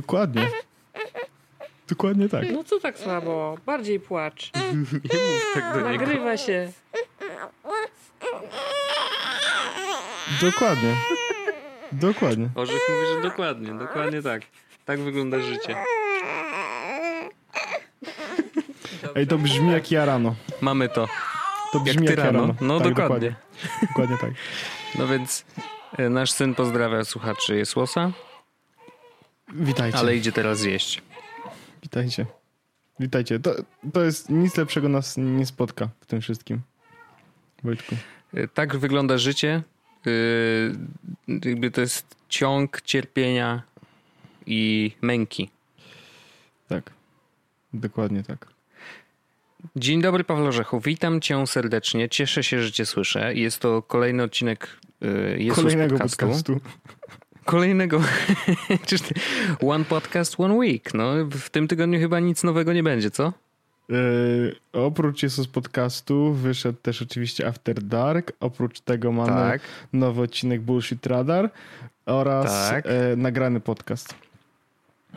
Dokładnie. Dokładnie tak. No co tak słabo? Bardziej płacz. Nie mów tak do niego. Nagrywa się. Dokładnie. Dokładnie. Orzech mówi, że dokładnie, dokładnie tak. Tak wygląda życie. Ej, to brzmi jak ja rano. Mamy to. To Jak brzmi ty jak, ja rano. rano. No tak, dokładnie. Dokładnie, dokładnie tak. No więc e, nasz syn pozdrawia słuchaczy Jesłosa, Witajcie. ale idzie teraz zjeść. Witajcie. Witajcie. To, to jest nic lepszego nas nie spotka w tym wszystkim. Wojtku. E, Tak wygląda życie. E, Jakby to jest ciąg cierpienia i męki. Tak. Dokładnie tak. Dzień dobry, Paweł Orzechu. Witam cię serdecznie. Cieszę się, że cię słyszę. Jest to kolejny odcinek e, Jezus Kolejnego podcastu. podcastu. Kolejnego. One podcast, one week. No, w tym tygodniu chyba nic nowego nie będzie, co? Yy, oprócz Jesus podcastu wyszedł też oczywiście After Dark. Oprócz tego mamy Tak. nowy odcinek Bullshit Radar oraz Tak. e, nagrany podcast.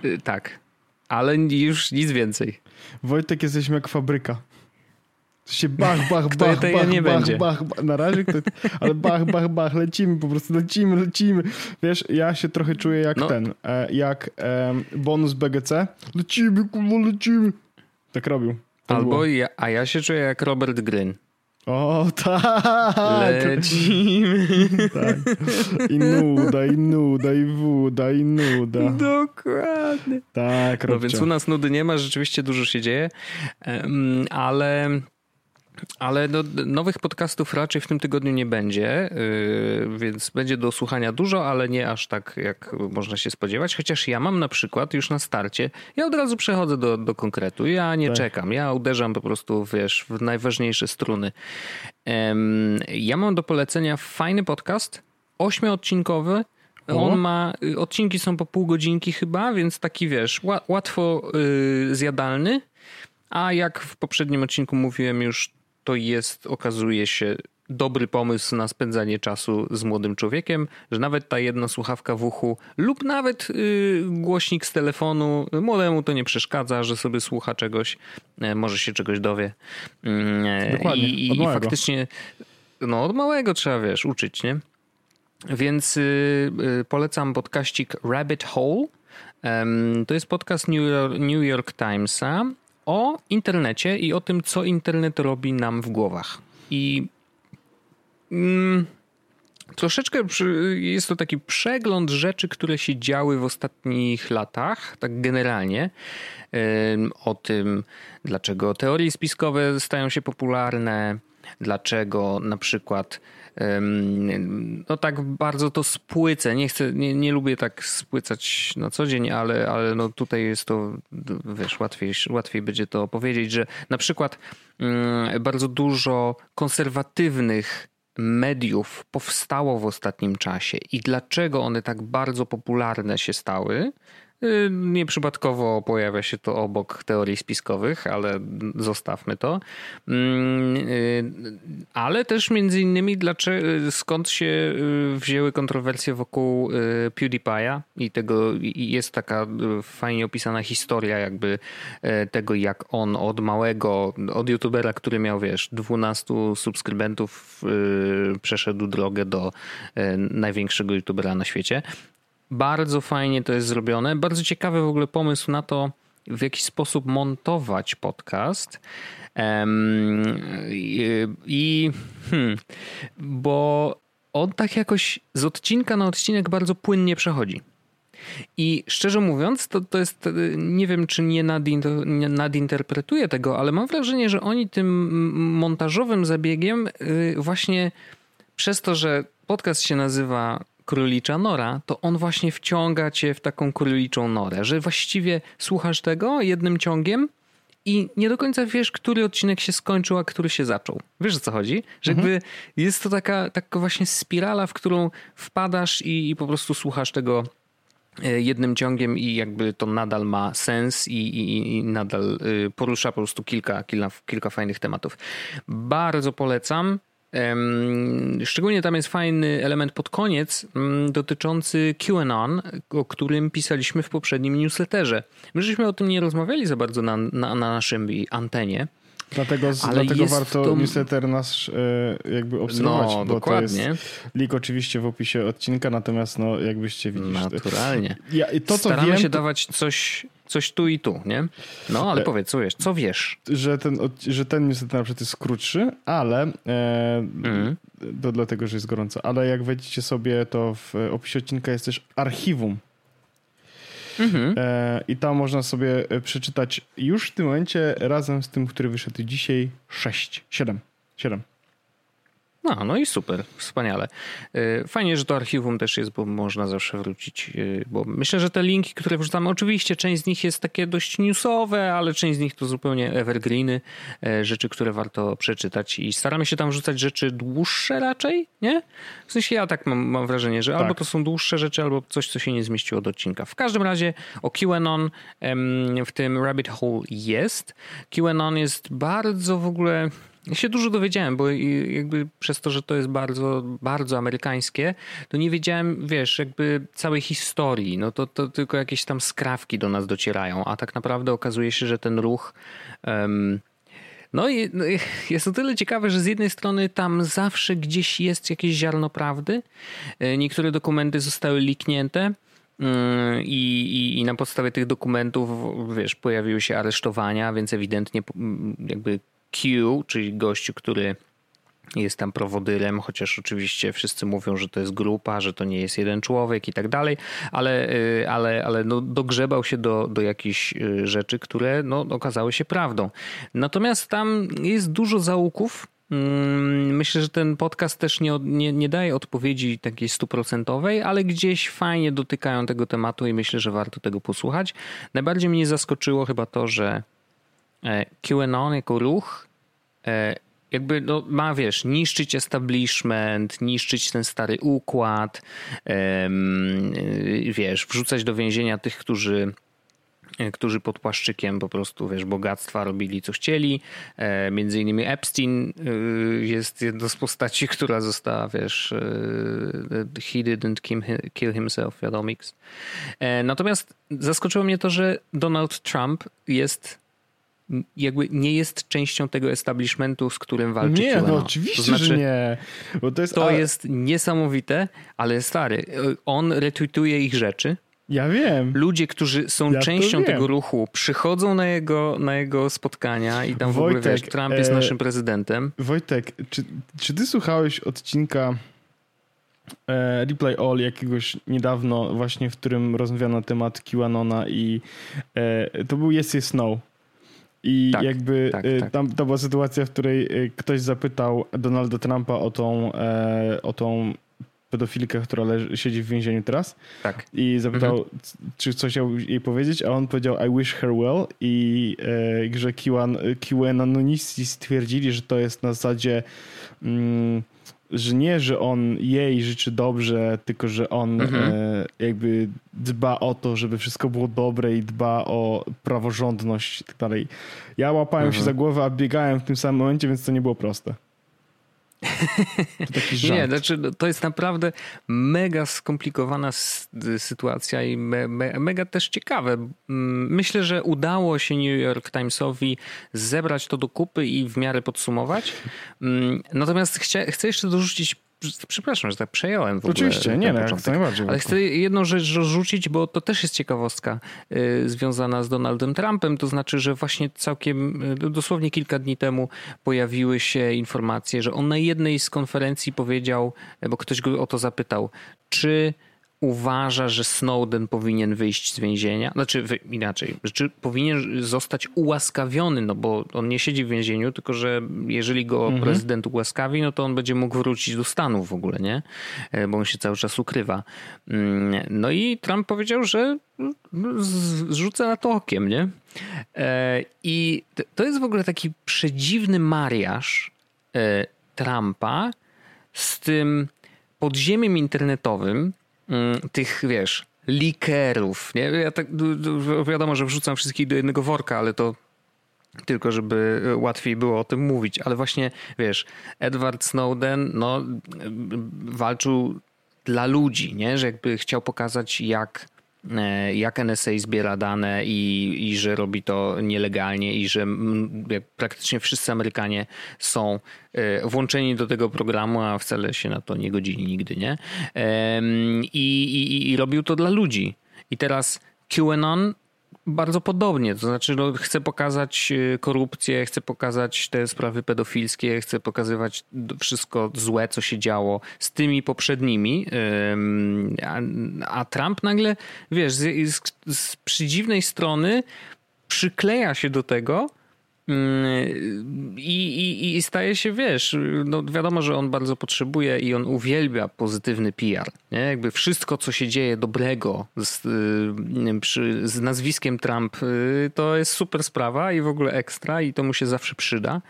Y, tak. Ale już nic więcej. Wojtek, jesteśmy jak fabryka. To się bach, bach, Kto bach, to bach, nie bach, będzie? bach, bach. Na razie kto, ale bach, bach, bach, lecimy, po prostu lecimy, lecimy. Wiesz, ja się trochę czuję jak No. ten, e, jak em, bonus BGC. Lecimy, kurwa, lecimy. Tak robił. Tak Albo ja, a ja się czuję jak Robert Gryn. O, tak. Lecimy. tak. I nuda, i nuda, i wuda, i nuda. Dokładnie. Tak, No więc u nas nudy nie ma, rzeczywiście dużo się dzieje, ale, ale no, nowych podcastów raczej w tym tygodniu nie będzie, yy, więc będzie do słuchania dużo, ale nie aż tak, jak można się spodziewać. Chociaż ja mam na przykład już na starcie, ja od razu przechodzę do, do konkretu. Ja nie Tak. czekam, ja uderzam po prostu, wiesz, w najważniejsze struny. Ja mam do polecenia fajny podcast, ośmioodcinkowy, on ma, y, odcinki są po pół godzinki chyba, więc taki wiesz, ła- łatwo y, zjadalny. A jak w poprzednim odcinku mówiłem już, to jest, okazuje się, dobry pomysł na spędzanie czasu z młodym człowiekiem, że nawet ta jedna słuchawka w uchu lub nawet y, głośnik z telefonu, młodemu to nie przeszkadza, że sobie słucha czegoś, e, może się czegoś dowie. E, Dokładnie, I, i, faktycznie, no od małego trzeba, wiesz, uczyć, nie? Więc y, y, polecam podkaścik Rabbit Hole. To jest podcast New York, New York Timesa o internecie i o tym, co internet robi nam w głowach. I mm, troszeczkę przy, jest to taki przegląd rzeczy, które się działy w ostatnich latach, tak generalnie. O tym, dlaczego teorie spiskowe stają się popularne, dlaczego na przykład no tak bardzo to spłycę. Nie chcę, nie, nie lubię tak spłycać na co dzień, ale, ale no tutaj jest to, wiesz, łatwiej, łatwiej będzie to opowiedzieć, że na przykład mm, bardzo dużo konserwatywnych mediów powstało w ostatnim czasie i dlaczego one tak bardzo popularne się stały. Y, Nieprzypadkowo pojawia się to obok teorii spiskowych, ale zostawmy to. Mm, y, Ale też między innymi dlaczego, skąd się y, wzięły kontrowersje wokół PewDiePie'a i tego jest taka fajnie opisana historia jakby tego jak on od małego, od youtubera, który miał wiesz 12 subskrybentów przeszedł drogę do największego youtubera na świecie. Bardzo fajnie to jest zrobione. Bardzo ciekawy w ogóle pomysł na to, w jaki sposób montować podcast. Em, I, i hmm, bo on tak jakoś z odcinka na odcinek bardzo płynnie przechodzi. I szczerze mówiąc, to, to jest, nie wiem czy nie, nadin- nie nadinterpretuję tego, ale mam wrażenie, że oni tym montażowym zabiegiem y, właśnie przez to, że podcast się nazywa Królicza Nora, to on właśnie wciąga cię w taką króliczą norę, że właściwie słuchasz tego jednym ciągiem i nie do końca wiesz, który odcinek się skończył, a który się zaczął. Wiesz o co chodzi? Że jakby jest to taka, taka właśnie spirala, w którą wpadasz i, i po prostu słuchasz tego e, jednym ciągiem i jakby to nadal ma sens i, i, i nadal y, porusza po prostu kilka, kilka, kilka fajnych tematów. Bardzo polecam. Szczególnie tam jest fajny element pod koniec mm, dotyczący QAnon, o którym pisaliśmy w poprzednim newsletterze. My żeśmy o tym nie rozmawiali za bardzo na, na, na naszym antenie. Dlatego, dlatego warto to... newsletter nasz e, jakby obserwować, no, bo dokładnie. to jest link oczywiście w opisie odcinka, natomiast no jakbyście widzieli. Naturalnie. Ja, to, Staramy wiem, się to... dawać coś coś tu i tu, nie? No, ale e, powiedz, co wiesz, co wiesz? Że ten, że ten niestety na przykład jest krótszy, ale e, mm. to dlatego, że jest gorąco, ale jak wejdziecie sobie, to w opisie odcinka jest też archiwum. Mhm. E, I tam można sobie e, przeczytać już w tym momencie razem z tym, który wyszedł dzisiaj 6, 7, 7. No, no i super, wspaniale. Y, fajnie, że to archiwum też jest, bo można zawsze wrócić, y, bo myślę, że te linki, które wrzucamy, oczywiście część z nich jest takie dość newsowe, ale część z nich to zupełnie evergreeny, y, rzeczy, które warto przeczytać i staramy się tam wrzucać rzeczy dłuższe raczej, nie? W sensie ja tak mam, mam wrażenie, że tak. albo to są dłuższe rzeczy, albo coś, co się nie zmieściło do odcinka. W każdym razie o QAnon w tym Rabbit Hole jest. QAnon jest bardzo w ogóle ja się dużo dowiedziałem, bo jakby przez to, że to jest bardzo, bardzo amerykańskie, to nie wiedziałem, wiesz, jakby całej historii. No to, to tylko jakieś tam skrawki do nas docierają, a tak naprawdę okazuje się, że ten ruch. Um, no i no jest to tyle ciekawe, że z jednej strony tam zawsze gdzieś jest jakieś ziarno prawdy. E, niektóre dokumenty zostały liknięte. Mm, I, i, I, na podstawie tych dokumentów, wiesz, pojawiły się aresztowania, więc ewidentnie jakby Q, czyli gościu, który jest tam prowodyrem, chociaż oczywiście wszyscy mówią, że to jest grupa, że to nie jest jeden człowiek i tak dalej, ale, y, ale, ale no dogrzebał się do, do jakichś y, rzeczy, które no, okazały się prawdą. Natomiast tam jest dużo zaułków. Mm, myślę, że ten podcast też nie, nie, nie daje odpowiedzi takiej stuprocentowej, ale gdzieś fajnie dotykają tego tematu i myślę, że warto tego posłuchać. Najbardziej mnie zaskoczyło chyba to, że QAnon jako ruch e, jakby no, ma, wiesz, niszczyć establishment, niszczyć ten stary układ, e, wiesz, wrzucać do więzienia tych, którzy którzy pod płaszczykiem po prostu, wiesz, bogactwa robili co chcieli. Między innymi Epstein jest jedną z postaci, która została, wiesz, he didn't kill himself, wiadomo. Natomiast zaskoczyło mnie to, że Donald Trump jest jakby nie jest częścią tego establishmentu, z którym walczy Nie, no oczywiście, to znaczy, że nie. To jest, to jest niesamowite, ale stary, on retweetuje ich rzeczy. Ja wiem. Ludzie, którzy są ja częścią tego ruchu, przychodzą na jego, na jego spotkania i tam Wojtek, w ogóle wiesz, Trump jest e, naszym prezydentem. Wojtek, czy, czy ty słuchałeś odcinka e, Replay All jakiegoś niedawno właśnie, w którym rozmawiano na temat QAnona i e, to był Yes, Yes, No. I tak, jakby tak, y, tak. tam to była sytuacja, w której y, ktoś zapytał Donalda Trumpa o tą, e, o tą pedofilkę, która leży, siedzi w więzieniu teraz. Tak. I zapytał, mhm. czy coś chciał jej powiedzieć, a on powiedział I wish her well i e, że QAnoniści stwierdzili, że to jest na zasadzie mm, że nie, że on jej życzy dobrze, tylko że on mhm. e, jakby dba o to, żeby wszystko było dobre i dba o praworządność i tak dalej. Ja łapałem mhm. się za głowę, a biegałem w tym samym momencie, więc to nie było proste. To taki żart. Nie, znaczy no, to jest naprawdę mega skomplikowana sytuacja i me, me, mega też ciekawe. Myślę, że udało się New York Timesowi zebrać to do kupy i w miarę podsumować. Natomiast chcę, chcę jeszcze dorzucić Przepraszam, że tak przejąłem w ogóle. Oczywiście, nie, no, jak najbardziej. Ale chcę jedną rzecz rzucić, bo to też jest ciekawostka y, związana z Donaldem Trumpem. To znaczy, że właśnie całkiem y, dosłownie kilka dni temu pojawiły się informacje, że on na jednej z konferencji powiedział, bo ktoś go o to zapytał, czy uważa, że Snowden powinien wyjść z więzienia, znaczy inaczej, czy powinien zostać ułaskawiony, no bo on nie siedzi w więzieniu, tylko że jeżeli go mhm. prezydent ułaskawi, no to on będzie mógł wrócić do Stanów w ogóle, nie? E, bo on się cały czas ukrywa. Mm, no i Trump powiedział, że zrzuca na to okiem, nie? E, I to jest w ogóle taki przedziwny mariaż e, Trumpa z tym podziemiem internetowym, tych, wiesz, likerów, nie? Ja tak, wiadomo, że wrzucam wszystkich do jednego worka, ale to tylko żeby łatwiej było o tym mówić. Ale właśnie, wiesz, Edward Snowden no, walczył dla ludzi, nie? że jakby chciał pokazać, jak E, jak NSA zbiera dane i, i że robi to nielegalnie i że praktycznie wszyscy Amerykanie są e, włączeni do tego programu, a wcale się na to nie godzili nigdy, nie? I, i, i robił to dla ludzi. I teraz QAnon bardzo podobnie. To znaczy, no, chcę pokazać e, korupcję, chcę pokazać te sprawy pedofilskie, chcę pokazywać wszystko złe, co się działo z tymi poprzednimi. A, a Trump nagle, wiesz, z, z, z przedziwnej strony przykleja się do tego i, i, I staje się, wiesz, no wiadomo, że on bardzo potrzebuje i on uwielbia pozytywny PR. Nie? Jakby wszystko, co się dzieje dobrego z, y, przy, z nazwiskiem Trump, y, to jest super sprawa i w ogóle ekstra i to mu się zawsze przyda.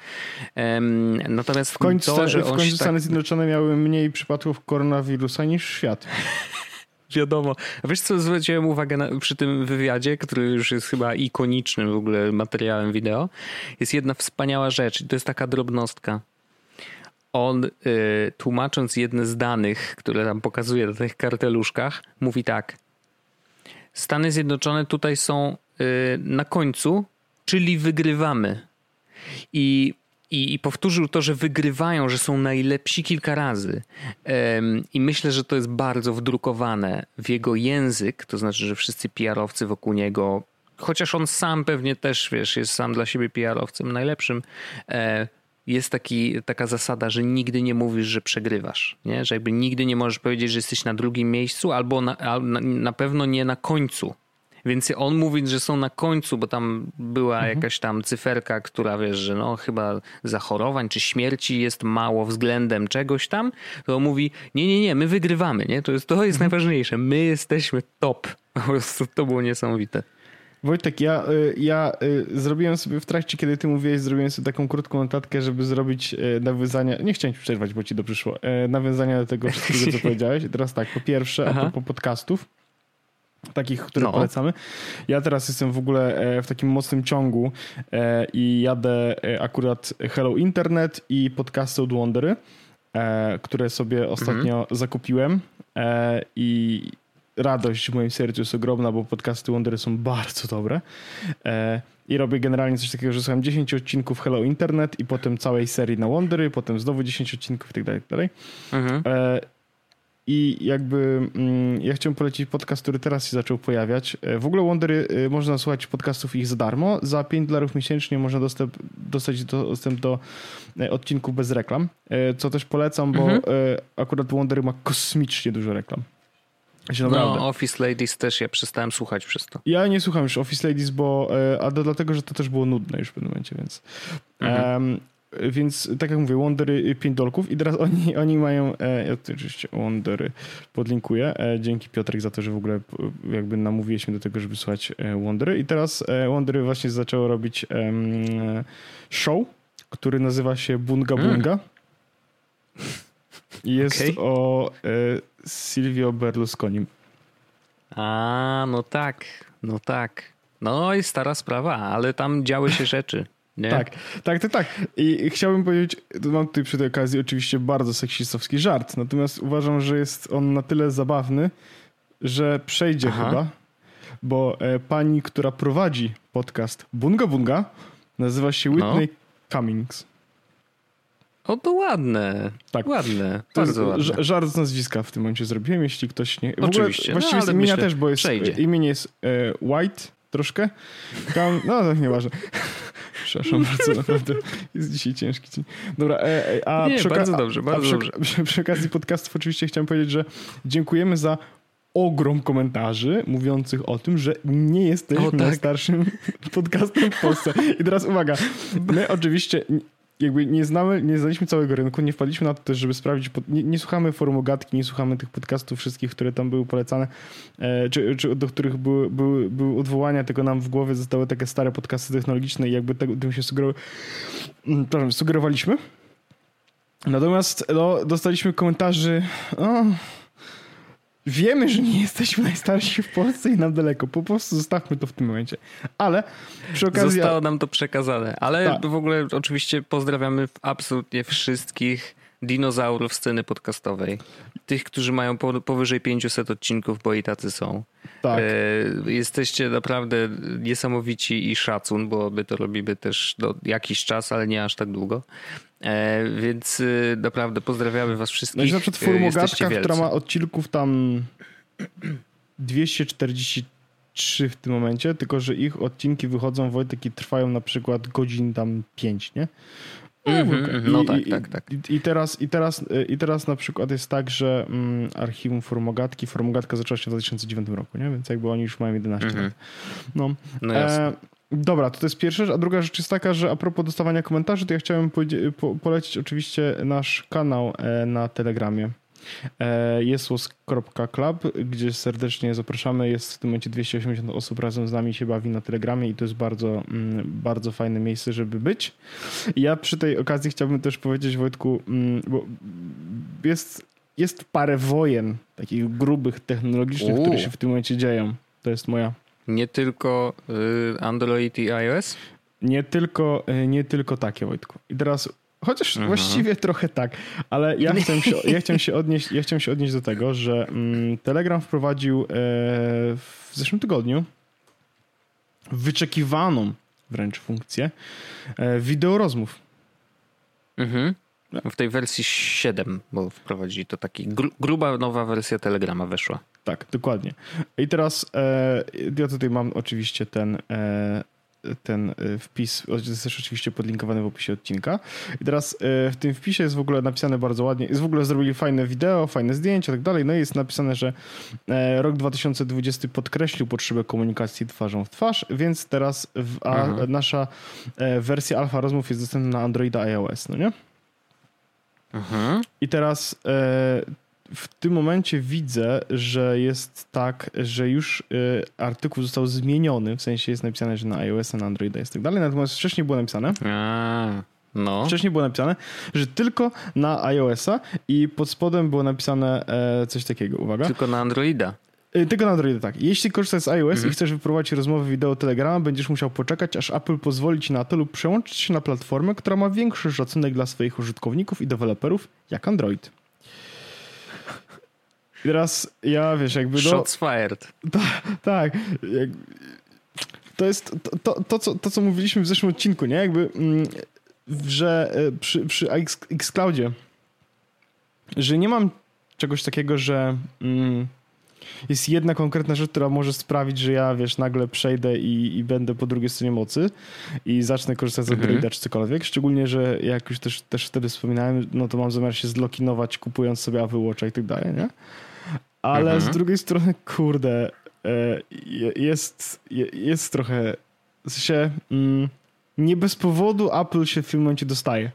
Natomiast w końcu, to, że w końcu tak... Stany Zjednoczone miały mniej przypadków koronawirusa niż świat. Wiadomo. A wiesz co, zwróciłem uwagę na, przy tym wywiadzie, który już jest chyba ikonicznym w ogóle materiałem wideo. Jest jedna wspaniała rzecz i to jest taka drobnostka. On y, tłumacząc jedne z danych, które tam pokazuje na tych karteluszkach, mówi tak. Stany Zjednoczone tutaj są y, na końcu, czyli wygrywamy. I i, i, powtórzył to, że wygrywają, że są najlepsi kilka razy. Um, I myślę, że to jest bardzo wdrukowane w jego język, to znaczy, że wszyscy PR-owcy wokół niego, chociaż on sam pewnie też, wiesz, jest sam dla siebie PR-owcem najlepszym, e, jest taki, taka zasada, że nigdy nie mówisz, że przegrywasz. Nie? Że jakby nigdy nie możesz powiedzieć, że jesteś na drugim miejscu, albo na, na, na pewno nie na końcu więc on mówi, że są na końcu, bo tam była mhm. jakaś tam cyferka, która wiesz, że no chyba zachorowań czy śmierci jest mało względem czegoś tam, to on mówi, nie, nie, nie, my wygrywamy, nie? To jest, to jest mhm. najważniejsze. My jesteśmy top. Po prostu to było niesamowite. Wojtek, ja, y, ja y, zrobiłem sobie w trakcie, kiedy ty mówiłeś, zrobiłem sobie taką krótką notatkę, żeby zrobić y, nawiązania. Nie chciałem ci przerwać, bo ci dobrze szło. Nawiązania do tego wszystkiego, co powiedziałeś. I teraz tak, po pierwsze, Aha. a propos podcastów takich, które no. polecamy. Ja teraz jestem w ogóle e, w takim mocnym ciągu e, i jadę e, akurat Hello Internet i podcasty od Wondery, które sobie ostatnio mhm. zakupiłem i radość w moim sercu jest ogromna, bo podcasty Wondery są bardzo dobre. I robię generalnie coś takiego, że słucham 10 odcinków Hello Internet i potem całej serii na Wondery, potem znowu 10 odcinków i tak dalej, tak dalej. Mhm. I jakby mm, ja chciałem polecić podcast, który teraz się zaczął pojawiać. E, w ogóle Wondery e, można słuchać podcastów ich za darmo. Za 5 dolarów miesięcznie można dostęp, dostać dostęp do e, odcinków bez reklam, co też polecam, bo mhm. akurat Wondery ma kosmicznie dużo reklam. No, Office Ladies też ja przestałem słuchać przez to. Ja nie słucham już Office Ladies, bo a to dlatego, że to też było nudne już w pewnym momencie, więc. Mhm. Um, więc tak jak mówię, Wondery 5 dolków i teraz oni, oni mają, e, ja oczywiście Wondery podlinkuję. E, dzięki Piotrek za to, że w ogóle jakby namówiłeś mnie do tego, żeby słuchać e, Wondery. I teraz e, Wondery właśnie zaczęło robić e, show, który nazywa się Bunga hmm. Bunga. I jest okay. o e, Silvio Berlusconim. A, no tak, no tak. No i stara sprawa, ale tam działy się rzeczy. Nie? Tak, tak, tak, tak. I chciałbym powiedzieć, mam tutaj przy tej okazji oczywiście bardzo seksistowski żart, natomiast uważam, że jest on na tyle zabawny, że przejdzie Aha. chyba, bo e, pani, która prowadzi podcast Bunga Bunga, nazywa się Whitney no. Cummings. O, to ładne. Tak. Ładne. To bardzo ładne. Żart z nazwiska w tym momencie zrobiłem, jeśli ktoś nie... W Oczywiście. Ogóle, właściwie no, imienia też, bo jest... Przejdzie. Imię jest e, White troszkę. no, to nieważne. Przepraszam bardzo, naprawdę jest dzisiaj ciężki dzień. Dobra, e, e, a Nie, przy, bardzo dobrze, bardzo przy, dobrze. Przy, przy okazji podcastów oczywiście chciałem powiedzieć, że dziękujemy za ogrom komentarzy mówiących o tym, że nie jesteśmy o, tak. najstarszym podcastem w Polsce. I teraz uwaga, my oczywiście jakby nie znamy, nie znaliśmy całego rynku, nie wpadliśmy na to też, żeby sprawdzić, nie, nie słuchamy forum Gatki, nie słuchamy tych podcastów wszystkich, które tam były polecane, e, czy, czy do których były, były, były odwołania, tylko nam w głowie zostały takie stare podcasty technologiczne i jakby tego, tym się sugerow... Mm, sugerowaliśmy. Natomiast no, dostaliśmy komentarzy, Wiemy, że nie jesteśmy najstarsi w Polsce i nam daleko. Po prostu zostawmy to w tym momencie. Ale przy okazji... Zostało nam to przekazane. Ale Tak. w ogóle oczywiście pozdrawiamy absolutnie wszystkich dinozaurów sceny podcastowej. Tych, którzy mają po, powyżej 500 odcinków, bo i tacy są. Tak. E, jesteście naprawdę niesamowici i szacun, bo my to robimy też do jakiś czas, ale nie aż tak długo. E, więc e, naprawdę pozdrawiamy was wszystkich. No i na przykład jesteście Formogatka, która ma odcinków tam 243 w tym momencie, tylko że ich odcinki wychodzą, Wojtek, i trwają na przykład godzin tam 5, nie? Mhm, okej. mhm, no I- tak, i, tak, tak. I, i, teraz, i, teraz, I teraz na przykład jest tak, że mm, archiwum Formogatki, Formogatka zaczęła się w 2009 roku, nie? Więc jakby oni już mają 11 Mhm. lat. No. No jasne. E, dobra, to, to jest pierwsza rzecz. A druga rzecz jest taka, że a propos dostawania komentarzy, to ja chciałem po, polecić oczywiście nasz kanał e, na Telegramie. E, Jesłos.club, gdzie serdecznie zapraszamy. Jest w tym momencie 280 osób razem z nami się bawi na Telegramie i to jest bardzo, mm, bardzo fajne miejsce, żeby być. Ja przy tej okazji chciałbym też powiedzieć, Wojtku, mm, bo jest, jest parę wojen takich grubych, technologicznych, U. które się w tym momencie dzieją. To jest moja Nie tylko y, Android i iOS? Nie tylko, e, nie tylko takie, Wojtku. I teraz, chociaż Mhm. właściwie trochę tak, ale ja chciałem się, ja chciałem się, odnieść, ja chciałem się odnieść do tego, że mm, Telegram wprowadził e, w zeszłym tygodniu wyczekiwaną wręcz funkcję e, wideo rozmów. Mhm. W tej wersji 7, bo wprowadzili to taki gru, gruba nowa wersja Telegrama weszła. Tak, dokładnie. I teraz e, ja tutaj mam oczywiście ten, e, ten e, wpis, jest też oczywiście podlinkowany w opisie odcinka. I teraz e, w tym wpisie jest w ogóle napisane bardzo ładnie, jest w ogóle zrobili fajne wideo, fajne zdjęcia i tak dalej. No i jest napisane, że e, rok 2020 podkreślił potrzebę komunikacji twarzą w twarz, więc teraz w, a, Mhm. nasza e, wersja alfa rozmów jest dostępna na Androida i iOS, no nie? Mhm. I teraz w tym momencie widzę, że jest tak, że już e, artykuł został zmieniony, w sensie jest napisane, że na iOS, na Androida jest tak dalej, natomiast wcześniej było napisane, A, no. wcześniej było napisane, że tylko na iOS-a i pod spodem było napisane e, coś takiego, uwaga. Tylko na Androida. E, Tylko na Androida, tak. Jeśli korzystasz z iOS Mhm. i chcesz wyprowadzić rozmowy wideo Telegrama, będziesz musiał poczekać, aż Apple pozwoli ci na to lub przełączyć się na platformę, która ma większy szacunek dla swoich użytkowników i deweloperów, jak Android. I teraz ja, wiesz, jakby... Do, Shots fired. tak. Jak, to jest to, to, to, co, to, co mówiliśmy w zeszłym odcinku, nie? Jakby, mm, że e, przy, przy X- Xcloudzie, że nie mam czegoś takiego, że mm, jest jedna konkretna rzecz, która może sprawić, że ja, wiesz, nagle przejdę i, i będę po drugiej stronie mocy i zacznę korzystać z Mhm. Androida czy cokolwiek. Szczególnie, że jak już też, też wtedy wspominałem, no to mam zamiar się zlokinować, kupując sobie Apple Watcha i tak dalej, nie? Ale Mhm. z drugiej strony, kurde, e, je- jest, je- jest trochę, w sensie, mm, nie bez powodu Apple się w tym momencie dostaje.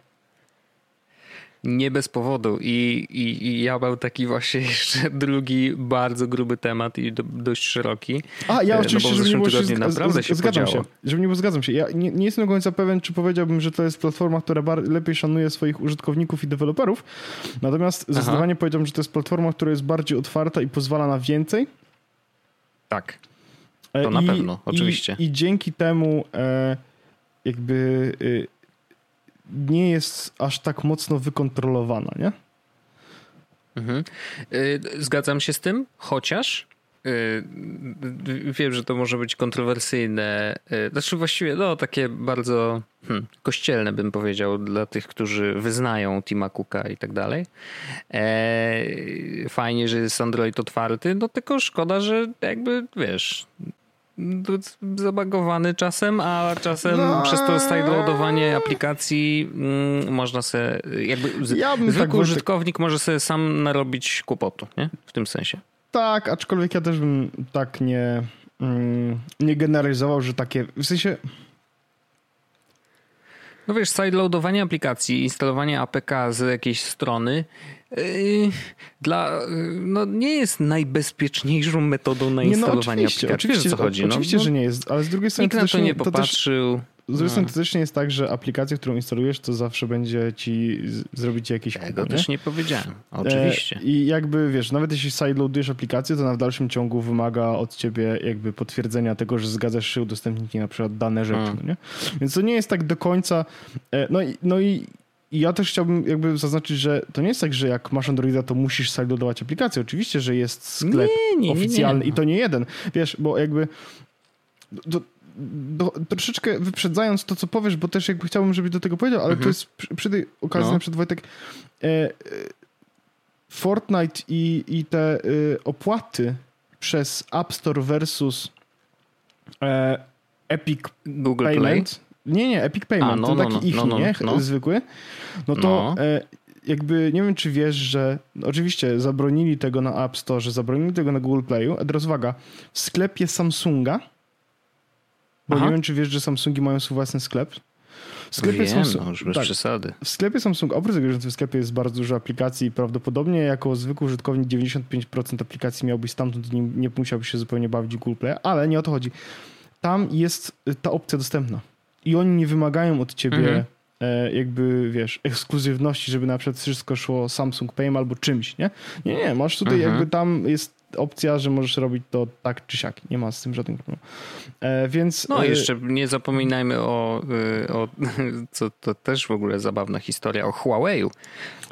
Nie bez powodu. I, i, I ja mam taki właśnie jeszcze drugi bardzo gruby temat i do, dość szeroki. A, ja E, no oczywiście, bo w zeszłym się, tygodniu naprawdę z- się zgadzam się. podziało. Żeby nie było, zgadzam się. Ja nie, nie jestem do końca pewien, czy powiedziałbym, że to jest platforma, która bar- lepiej szanuje swoich użytkowników i deweloperów. Natomiast zdecydowanie powiedziałbym, że to jest platforma, która jest bardziej otwarta i pozwala na więcej. Tak. E, To na I- pewno, oczywiście. I, i dzięki temu e, jakby e, nie jest aż tak mocno wykontrolowana, nie? Mhm. Y, Zgadzam się z tym, chociaż y, wiem, że to może być kontrowersyjne. y, Znaczy właściwie no, takie bardzo hmm, kościelne bym powiedział dla tych, którzy wyznają Tima Cooka i tak dalej. E, Fajnie, że jest Android otwarty, no tylko szkoda, że jakby wiesz zabagowany czasem, a czasem No. przez to sideloadowanie aplikacji mm, można sobie jakby Ja tak zwykły Wojtek- użytkownik może sobie sam narobić kłopotu, nie? W tym sensie. Tak, aczkolwiek ja też bym tak nie, mm, nie generalizował, że takie, w sensie No wiesz, sideloadowanie aplikacji, instalowanie APK z jakiejś strony yy, dla, yy, no nie jest najbezpieczniejszą metodą na nie, no instalowanie oczywiście, aplikacji. oczywiście, co chodzi? oczywiście, no, że nie jest, ale z drugiej strony Nikt na też to nie popatrzył. z drugiej strony to też nie jest tak, że aplikacja, którą instalujesz, to zawsze będzie ci zrobić ci jakieś Tego kupo, też nie powiedziałem. Oczywiście. E, I jakby wiesz, nawet jeśli sideloadujesz aplikację, to ona w dalszym ciągu wymaga od ciebie jakby potwierdzenia tego, że zgadzasz się udostępnić na przykład dane rzeczy, Mm. no nie? Więc to nie jest tak do końca. e, No i, no i i ja też chciałbym jakby zaznaczyć, że to nie jest tak, że jak masz Androida, to musisz sideloadować aplikację. Oczywiście, że jest sklep Nie, nie, nie, nie. oficjalny i to nie jeden. Wiesz, bo jakby do, do, troszeczkę wyprzedzając to, co powiesz, bo też jakby chciałbym, żebyś do tego powiedział, ale Mhm. to jest przy, przy tej okazji No. na przykład Wojtek e, e, Fortnite i, i te e, opłaty przez App Store versus e, Epic Google Play. Payment. Nie, nie, Epic Payment, A, no, to no, taki no, ich, no, no, nie? no. Zwykły. No to No. e, jakby nie wiem, czy wiesz, że oczywiście zabronili tego na App Store, zabronili tego na Google Playu. A teraz uwaga, w sklepie Samsunga, bo Aha. nie wiem, czy wiesz, że Samsungi mają swój własny sklep. W sklepie, Wiem, Samsu- no już bez tak, przesady. w sklepie Samsung, oprócz tego, że w sklepie jest bardzo dużo aplikacji i prawdopodobnie jako zwykły użytkownik 95% aplikacji miałbyś stamtąd nie, nie musiałbyś się zupełnie bawić w Google Play, ale nie o to chodzi. Tam jest ta opcja dostępna i oni nie wymagają od ciebie Mhm. e, jakby, wiesz, ekskluzywności, żeby na przykład wszystko szło Samsung Pay albo czymś, nie? Nie, nie, masz tutaj Mhm. jakby tam jest opcja, że możesz robić to tak czy siak. Nie ma z tym żadnego problemu. E, więc... No e, jeszcze nie zapominajmy o, y, o co to też w ogóle zabawna historia, o Huawei'u,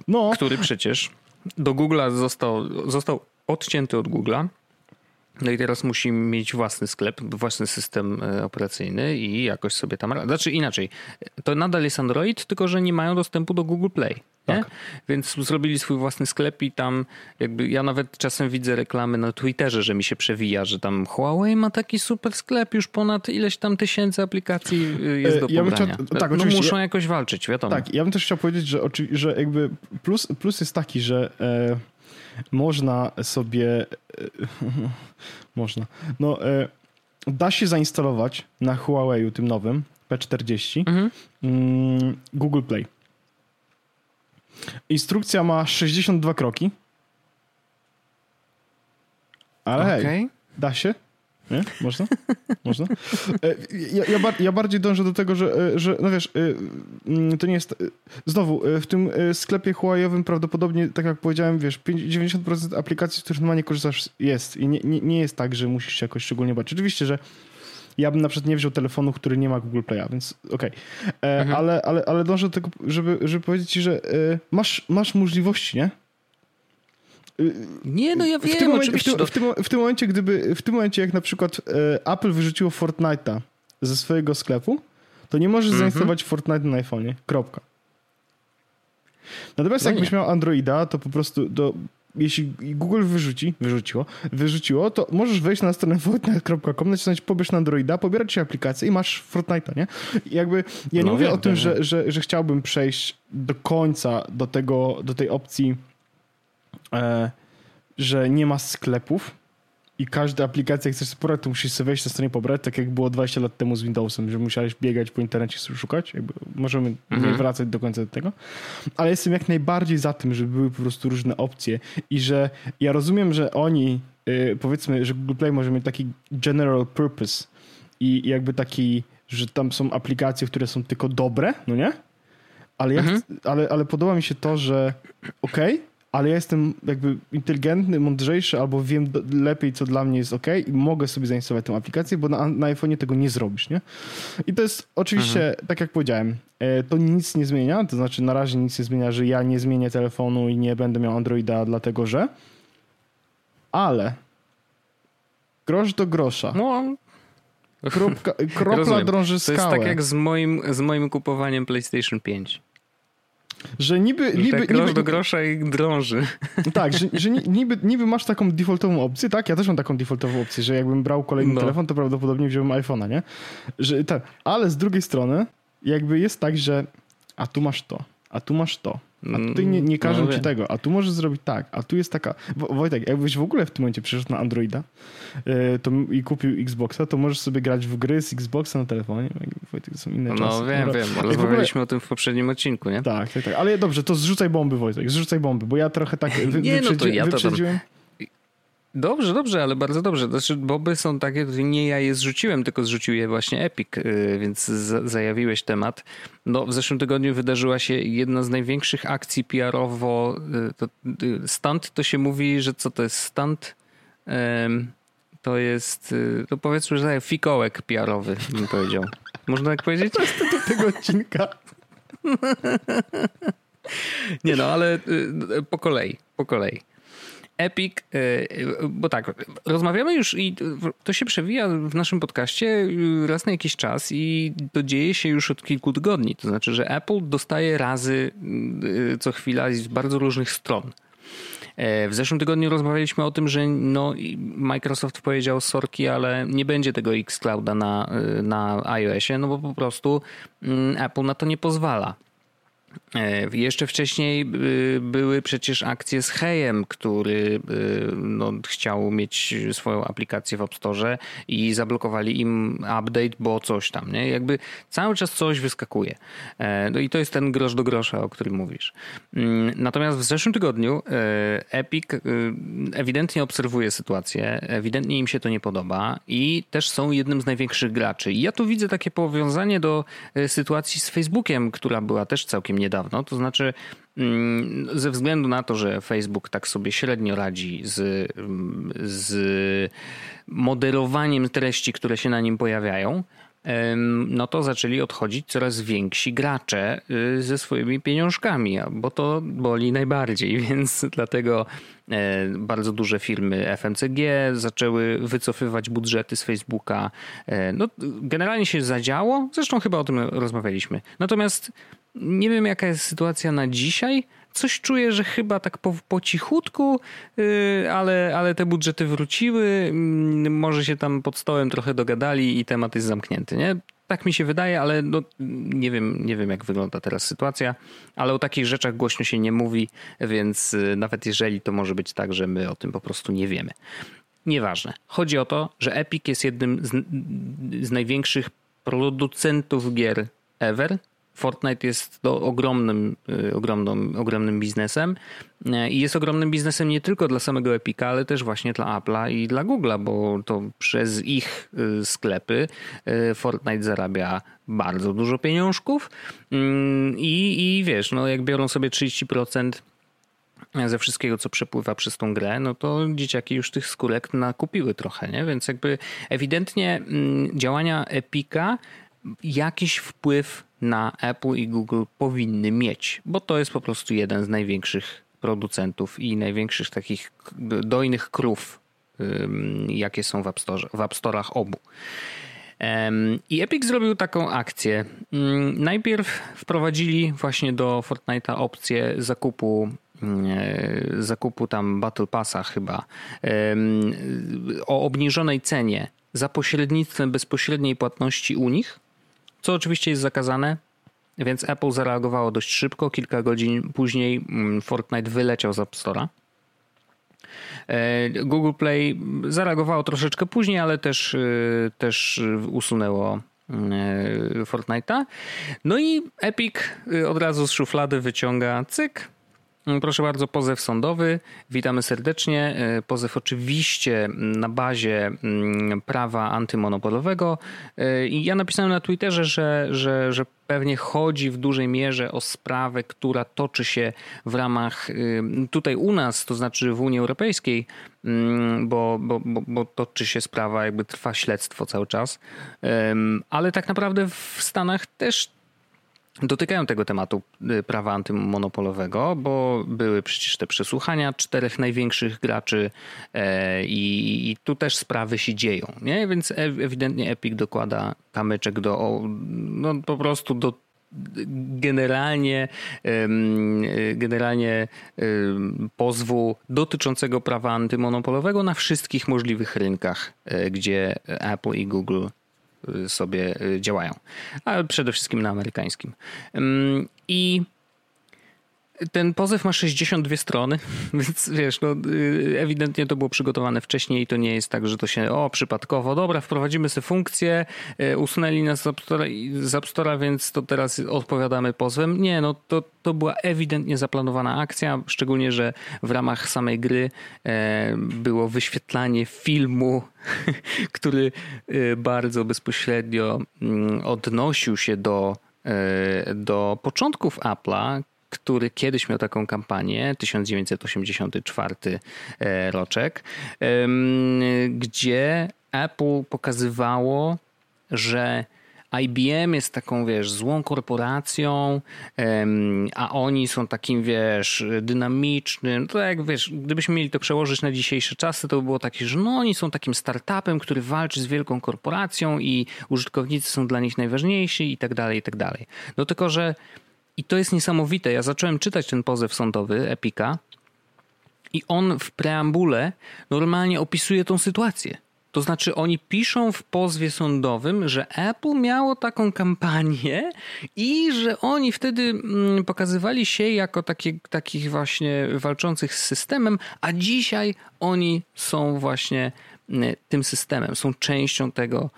No, który przecież do Google'a został, został odcięty od Google'a. No i teraz musi mieć własny sklep, własny system e, operacyjny i jakoś sobie tam. Znaczy inaczej, to nadal jest Android, tylko że nie mają dostępu do Google Play. Tak. Więc zrobili swój własny sklep i tam jakby ja nawet czasem widzę reklamy na Twitterze, że mi się przewija, że tam Huawei ma taki super sklep, już ponad ileś tam tysięcy aplikacji y, jest E, do ja pobrania. chciał- tak, no oczywiście. muszą jakoś walczyć, wiadomo. Tak, ja bym też chciał powiedzieć, że, że jakby plus, plus jest taki, że e, można sobie e, można, no e, da się zainstalować na Huawei'u tym nowym P40 Mhm. mm, Google Play. Instrukcja ma 62 kroki. Ale hej, Okej. Da się? Nie? Można? Można? E, Ja, ja, bar- ja bardziej dążę do tego, że, e, że no wiesz, e, mm, to nie jest... Znowu, w tym sklepie Huawei'owym prawdopodobnie, tak jak powiedziałem, wiesz, 5- 90% aplikacji, z których normalnie korzystasz jest i nie, nie, nie jest tak, że musisz się jakoś szczególnie bać. Oczywiście, że ja bym na przykład nie wziął telefonu, który nie ma Google Play'a, więc okej. E, Mhm. Ale, ale, ale dążę do tego, żeby, żeby powiedzieć ci, że masz, masz możliwości, nie? Nie, no ja w tym, wiem, momencie, w, tym, no, w, tym, w tym momencie, gdyby, w tym momencie, jak na przykład e, Apple wyrzuciło Fortnite'a ze swojego sklepu, to nie możesz Mhm. zainstalować Fortnite na iPhone'ie. Kropka. Natomiast No jakbyś nie. miał Androida, to po prostu do, jeśli Google wyrzuci, wyrzuciło, wyrzuciło, to możesz wejść na stronę fortnite.com, nacisnąć pobierz na Androida, pobierać się aplikację i masz Fortnite'a, nie? I jakby ja nie No mówię wiem, o tym, wiem, że, wiem. że, że chciałbym przejść do końca do tego, do tej opcji że nie ma sklepów i każda aplikacja, jak chcesz pobrać, to musisz sobie wejść na stronie pobrać, tak jak było 20 lat temu z Windowsem, że musiałeś biegać po internecie szukać. Jakby możemy Mhm. nie wracać do końca do tego. Ale jestem jak najbardziej za tym, żeby były po prostu różne opcje i że ja rozumiem, że oni y, powiedzmy, że Google Play może mieć taki general purpose i jakby taki, że tam są aplikacje, które są tylko dobre, no nie? Ale, ja Mhm. ale, ale podoba mi się to, że okej, ale ja jestem jakby inteligentny, mądrzejszy, albo wiem lepiej, co dla mnie jest ok i mogę sobie zainstalować tę aplikację, bo na, na iPhone'ie tego nie zrobisz, nie? I to jest oczywiście, tak jak powiedziałem, e, to nic nie zmienia, to znaczy na razie nic nie zmienia, że ja nie zmienię telefonu i nie będę miał Androida, dlatego że ale grosz do grosza, no, kropka, kropla rozumiem. drąży to skałę. jest tak jak z moim, z moim kupowaniem PlayStation 5. że niby, Że niby, tak grosz niby, do grosza i drąży. Tak, że, że ni- niby, niby masz taką defaultową opcję, tak? Ja też mam taką defaultową opcję, że jakbym brał kolejny No. telefon, to prawdopodobnie wziąłbym iPhone'a, nie? Że, tak. Ale z drugiej strony jakby jest tak, że a tu masz to, a tu masz to, a tutaj nie, nie każą No ci tego, a tu możesz zrobić tak, a tu jest taka... Wo- Wojtek, jakbyś w ogóle w tym momencie przeszedł na Androida yy, to, i kupił Xboxa, to możesz sobie grać w gry z Xboxa na telefonie. Wojtek, to są inne czasy. No wiem, Dobra. wiem. w ogóle- Rozmawialiśmy o tym w poprzednim odcinku, nie? Tak, tak, tak. Ale dobrze, to zrzucaj bomby, Wojtek, zrzucaj bomby, bo ja trochę tak wy, Nie, no to ja to tam- wyprzedziłem. Dobrze, dobrze, ale bardzo dobrze. Znaczy, boby są takie, nie ja je zrzuciłem, tylko zrzucił je właśnie Epic, y, więc zajawiłeś temat. No, w zeszłym tygodniu wydarzyła się jedna z największych akcji PR-owo. Y, to, y, stunt to się mówi, że co to jest stunt? To jest, to powiedzmy, że fikołek PR-owy, bym powiedział. Można tak powiedzieć? To jest tytuł tego odcinka. Nie no, ale po kolei, po kolei. Epic, e, bo tak, rozmawiamy już i to się przewija w naszym podcaście raz na jakiś czas i to dzieje się już od kilku tygodni. To znaczy, że Apple dostaje razy e, co chwila z bardzo różnych stron. E, w zeszłym tygodniu rozmawialiśmy o tym, że no, Microsoft powiedział sorki, ale nie będzie tego Xclouda na, na iOSie, no bo po prostu mm, Apple na to nie pozwala. E, jeszcze wcześniej y, były przecież akcje z Hejem, który y, no, chciał mieć swoją aplikację w App Store i zablokowali im update, bo coś tam. Nie? Jakby cały czas coś wyskakuje. E, no i to jest ten grosz do grosza, o którym mówisz. Mm, natomiast w zeszłym tygodniu e, Epic ewidentnie obserwuje sytuację, ewidentnie im się to nie podoba i też są jednym z największych graczy. I ja tu widzę takie powiązanie do sytuacji z Facebookiem, która była też całkiem niedawno. To znaczy, mm, ze względu na to, że Facebook tak sobie średnio radzi z, z moderowaniem treści, które się na nim pojawiają, no to zaczęli odchodzić coraz więksi gracze y, ze swoimi pieniążkami, bo to boli najbardziej, więc dlatego e, bardzo duże firmy FMCG zaczęły wycofywać budżety z Facebooka. E, no, generalnie się zadziało, zresztą chyba o tym rozmawialiśmy. Natomiast nie wiem, jaka jest sytuacja na dzisiaj. Coś czuję, że chyba tak po, po cichutku, yy, ale, ale te budżety wróciły. Yy, może się tam pod stołem trochę dogadali i temat jest zamknięty. Nie? Tak mi się wydaje, ale no, nie, wiem, nie wiem, jak wygląda teraz sytuacja. Ale o takich rzeczach głośno się nie mówi, więc yy, nawet jeżeli to może być tak, że my o tym po prostu nie wiemy. Nieważne. Chodzi o to, że Epic jest jednym z, z największych producentów gier ever Fortnite jest to ogromnym, y, ogromnym, ogromnym biznesem y, i jest ogromnym biznesem nie tylko dla samego Epica, ale też właśnie dla Apple'a i dla Google'a, bo to przez ich y, sklepy Fortnite zarabia bardzo dużo pieniążków i, i wiesz, no jak biorą sobie 30% ze wszystkiego, co przepływa przez tą grę, no to dzieciaki już tych skórek nakupiły trochę, nie? Więc jakby ewidentnie mm, działania Epica jakiś wpływ na Apple i Google powinny mieć, bo to jest po prostu jeden z największych producentów i największych takich dojnych krów, jakie są w App, Store, w App Store'ach obu. I Epic zrobił taką akcję. Najpierw wprowadzili właśnie do Fortnite'a opcję zakupu zakupu tam Battle Passa chyba o obniżonej cenie za pośrednictwem bezpośredniej płatności u nich co oczywiście jest zakazane, więc Apple zareagowało dość szybko. Kilka godzin później mm, Fortnite wyleciał z App Store'a. E, Google Play zareagowało troszeczkę później, ale też, e, też usunęło e, Fortnite'a. No i Epic od razu z szuflady wyciąga cyk, proszę bardzo, pozew sądowy. Witamy serdecznie. E, pozew oczywiście na bazie mm, prawa antymonopolowego. E, I ja napisałem na Twitterze, że, że, że pewnie chodzi w dużej mierze o sprawę, która toczy się w ramach y, tutaj u nas, to znaczy w Unii Europejskiej, mm, bo, bo, bo, bo toczy się sprawa, jakby trwa śledztwo cały czas. Ale tak naprawdę w Stanach też dotykają tego tematu y, prawa antymonopolowego, bo były przecież te przesłuchania czterech największych graczy e, i, i tu też sprawy się dzieją, nie? Więc ewidentnie Epic dokłada kamyczek do, no po prostu do generalnie, generalnie pozwu dotyczącego prawa antymonopolowego na wszystkich możliwych rynkach, e, gdzie Apple i Google sobie y, działają, ale przede wszystkim na amerykańskim. I ten pozew ma 62 strony, więc wiesz, no, y, ewidentnie to było przygotowane wcześniej i to nie jest tak, że to się, o, przypadkowo, dobra, wprowadzimy sobie funkcję, y, usunęli nas z App, Store, więc to teraz odpowiadamy pozwem. Nie, no to, to była ewidentnie zaplanowana akcja, szczególnie, że w ramach samej gry e, było wyświetlanie filmu, który e, bardzo bezpośrednio mm, odnosił się do e, do początków Apple'a, który kiedyś miał taką kampanię, 1984 e, roczek, gdzie Apple pokazywało, że IBM jest taką, wiesz, złą korporacją, a oni są takim, wiesz, dynamicznym. To jak, wiesz, gdybyśmy mieli to przełożyć na dzisiejsze czasy, to by było takie, że no oni są takim startupem, który walczy z wielką korporacją i użytkownicy są dla nich najważniejsi i tak dalej, i tak dalej. No tylko, że i to jest niesamowite. Ja zacząłem czytać ten pozew sądowy Epika i on w preambule normalnie opisuje tą sytuację. To znaczy, oni piszą w pozwie sądowym, że Apple miało taką kampanię i że oni wtedy mm, pokazywali się jako takie, takich właśnie walczących z systemem, a dzisiaj oni są właśnie mm, tym systemem, są częścią tego,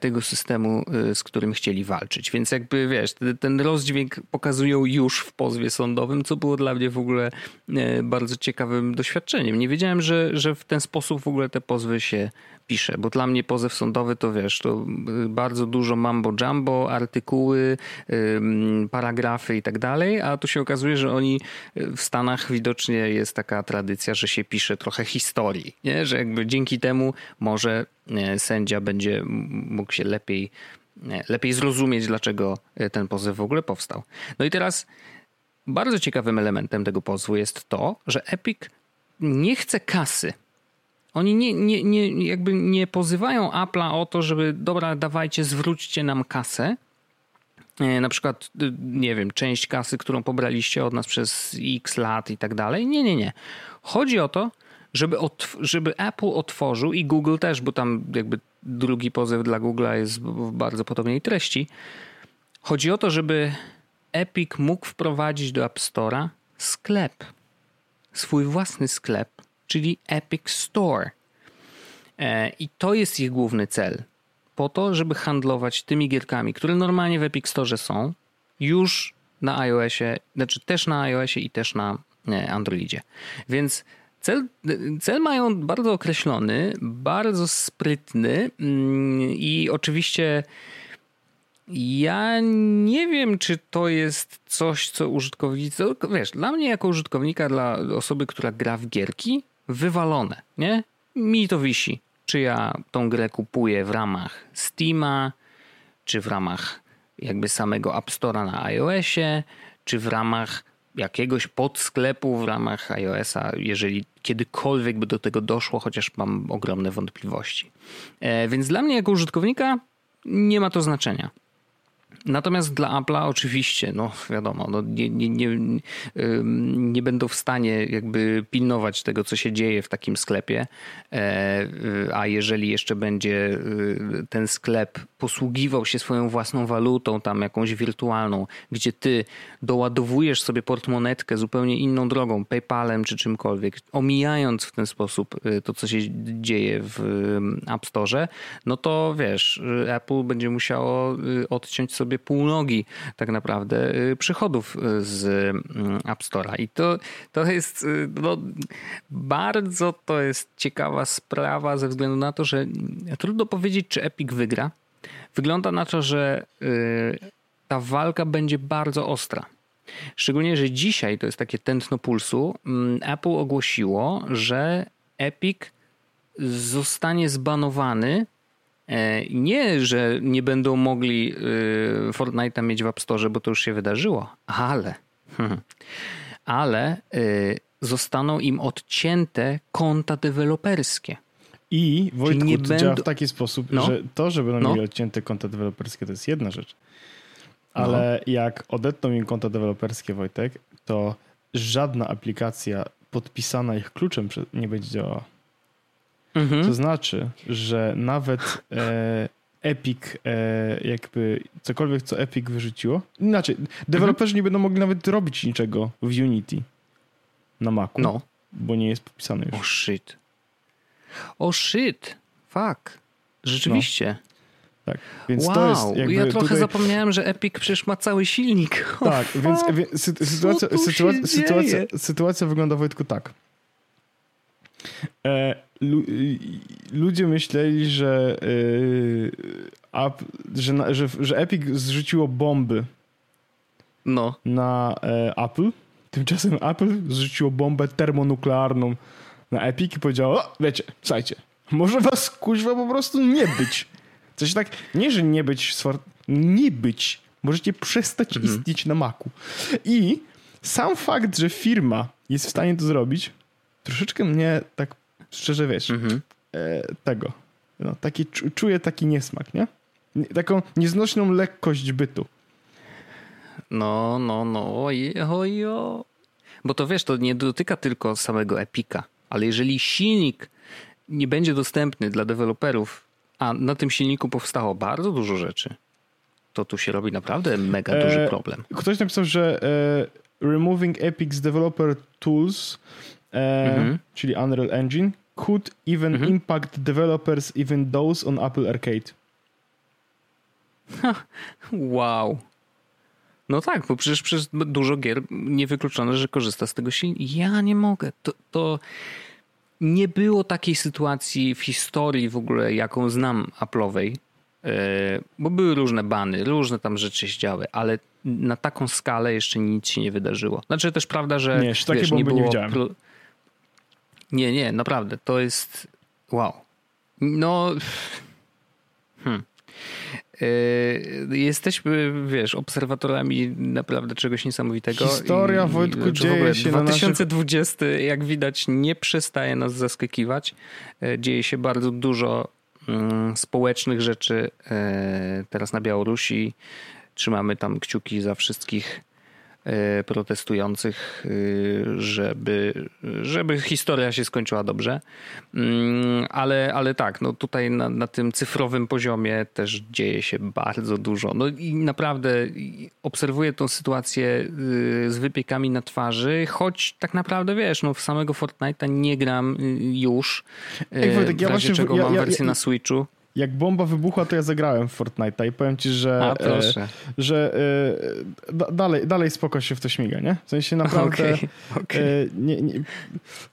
tego systemu, e, z którym chcieli walczyć. Więc jakby wiesz, ten rozdźwięk pokazują już w pozwie sądowym, co było dla mnie w ogóle e, bardzo ciekawym doświadczeniem. Nie wiedziałem, że, że w ten sposób w ogóle te pozwy się piszę, bo dla mnie pozew sądowy to wiesz, to bardzo dużo mambo jumbo, artykuły, paragrafy i tak dalej, a tu się okazuje, że oni w Stanach widocznie jest taka tradycja, że się pisze trochę historii, nie? że jakby dzięki temu może sędzia będzie mógł się lepiej, lepiej zrozumieć, dlaczego y, ten pozew w ogóle powstał. No i teraz bardzo ciekawym elementem tego pozwu jest to, że Epic nie chce kasy oni nie, nie, nie, jakby nie pozywają Apple'a o to, żeby dobra, dawajcie, zwróćcie nam kasę. E, na przykład, y, nie wiem, część kasy, którą pobraliście od nas przez x lat i tak dalej. Nie, nie, nie. Chodzi o to, żeby, żeby Apple otworzył i Google też, bo tam jakby drugi pozew dla Google'a jest w bardzo podobnej treści. Chodzi o to, żeby Epic mógł wprowadzić do App Store'a sklep. Swój własny sklep, czyli Epic Store. E, I to jest ich główny cel. Po to, żeby handlować tymi gierkami, które normalnie w Epic Store są, już na iOSie, znaczy też na iOSie i też na e, Androidzie. Więc cel, cel mają bardzo określony, bardzo sprytny mm, i oczywiście ja nie wiem, czy to jest coś, co użytkownicy. Wiesz, dla mnie, jako użytkownika, dla osoby, która gra w gierki, wywalone, nie? Mi to wisi. Czy ja tą grę kupuję w ramach Steama, czy w ramach jakby samego App Store'a na iOSie, czy w ramach jakiegoś podsklepu w ramach iOSa, jeżeli kiedykolwiek by do tego doszło, chociaż mam ogromne wątpliwości. E, więc dla mnie jako użytkownika nie ma to znaczenia. Natomiast dla Apple'a oczywiście, no wiadomo, no nie, nie, nie, nie będą w stanie jakby pilnować tego, co się dzieje w takim sklepie, e, a jeżeli jeszcze będzie y, ten sklep posługiwał się swoją własną walutą, tam jakąś wirtualną, gdzie ty doładowujesz sobie portmonetkę zupełnie inną drogą, PayPalem czy czymkolwiek, omijając w ten sposób y, to, co się dzieje w App Store, no to wiesz, Apple będzie musiało y, odciąć sobie pół nogi tak naprawdę y, przychodów z mm, App Store'a. I to, to jest no, bardzo to jest ciekawa sprawa ze względu na to, że trudno powiedzieć, czy Epic wygra, Wygląda na to, że y, ta walka będzie bardzo ostra. Szczególnie, że dzisiaj to jest takie tętno pulsu. Mm, Apple ogłosiło, że Epic zostanie zbanowany. E, nie, że nie będą mogli y, Fortnite'a mieć w App Store, bo to już się wydarzyło, ale, ale y, zostaną im odcięte konta deweloperskie. I Wojtku, nie to będą... działa w taki sposób, no. że to, że będą no. mieli odcięte konta deweloperskie, to jest jedna rzecz. Ale no. jak odetną im konta deweloperskie, Wojtek, to żadna aplikacja podpisana ich kluczem nie będzie działała. Mhm. To znaczy, że nawet e, Epic, e, jakby cokolwiek, co Epic wyrzuciło. Inaczej, deweloperzy Mhm. nie będą mogli nawet robić niczego w Unity na Macu, No. bo nie jest podpisane O już. shit. O shit. Fuck. Rzeczywiście. Tak, więc wow. to jest jakby ja trochę tutaj... zapomniałem, że Epic przecież ma cały silnik. Tak, więc, fuck. więc sy- sytuacja, sytuacja, sytuacja, sytuacja wygląda Wojtku tak. E, y, ludzie myśleli, że, y, że, że, że Epic zrzuciło bomby No. na e, Apple. Tymczasem Apple zrzuciło bombę termonuklearną na Epic i powiedziało, o, wiecie, słuchajcie, może was kuźwa po prostu nie być. Coś tak, nie, że nie być, nie być. Możecie przestać Mhm. istnieć na Macu. I sam fakt, że firma jest w stanie to zrobić, troszeczkę mnie tak szczerze wiesz, Mhm. e, tego. No, taki, czu- czuję taki niesmak, nie? Taką nieznośną lekkość bytu. No, no, no. Oj, oj, oj. Bo to wiesz, to nie dotyka tylko samego Epika, ale jeżeli silnik nie będzie dostępny dla deweloperów, a na tym silniku powstało bardzo dużo rzeczy, to tu się robi naprawdę mega duży E, problem. Ktoś napisał, że e, removing Epic's developer tools, e, Mhm. czyli Unreal Engine, could even Mhm. impact developers, even those on Apple Arcade. Wow. No tak, bo przecież przez dużo gier niewykluczone, że korzysta z tego silnika. Ja nie mogę. To, to nie było takiej sytuacji w historii w ogóle, jaką znam Apple'owej, e, bo były różne bany, różne tam rzeczy się działy, ale na taką skalę jeszcze nic się nie wydarzyło. Znaczy też prawda, że Nie, takie wiesz, bomby nie było widziałem. Nie, nie, naprawdę, to jest wow. No hmm. Yy, Jesteśmy, wiesz, obserwatorami naprawdę czegoś niesamowitego. Historia, I- Wojtku, czy w dzieje się na naszych- 2020, jak widać, nie przestaje nas zaskakiwać. E, Dzieje się bardzo dużo mm, społecznych rzeczy e, teraz na Białorusi. Trzymamy tam kciuki za wszystkich protestujących, e, żeby, żeby historia się skończyła dobrze. Mm, Ale, ale tak, no tutaj na, na tym cyfrowym poziomie też dzieje się bardzo dużo. No i naprawdę obserwuję tą sytuację y, z wypiekami na twarzy, choć tak naprawdę wiesz, no w samego Fortnite'a nie gram y, już. Ej, Y, Wojtek, ja w razie właśnie- czego ja- mam ja- wersję ja- na Switchu. Jak bomba wybuchła, to ja zagrałem w Fortnite'a i powiem ci, że, A, proszę. e, że e, da, dalej, dalej spoko się w to śmiga, nie? W sensie naprawdę... Okej, okej. E, nie, nie,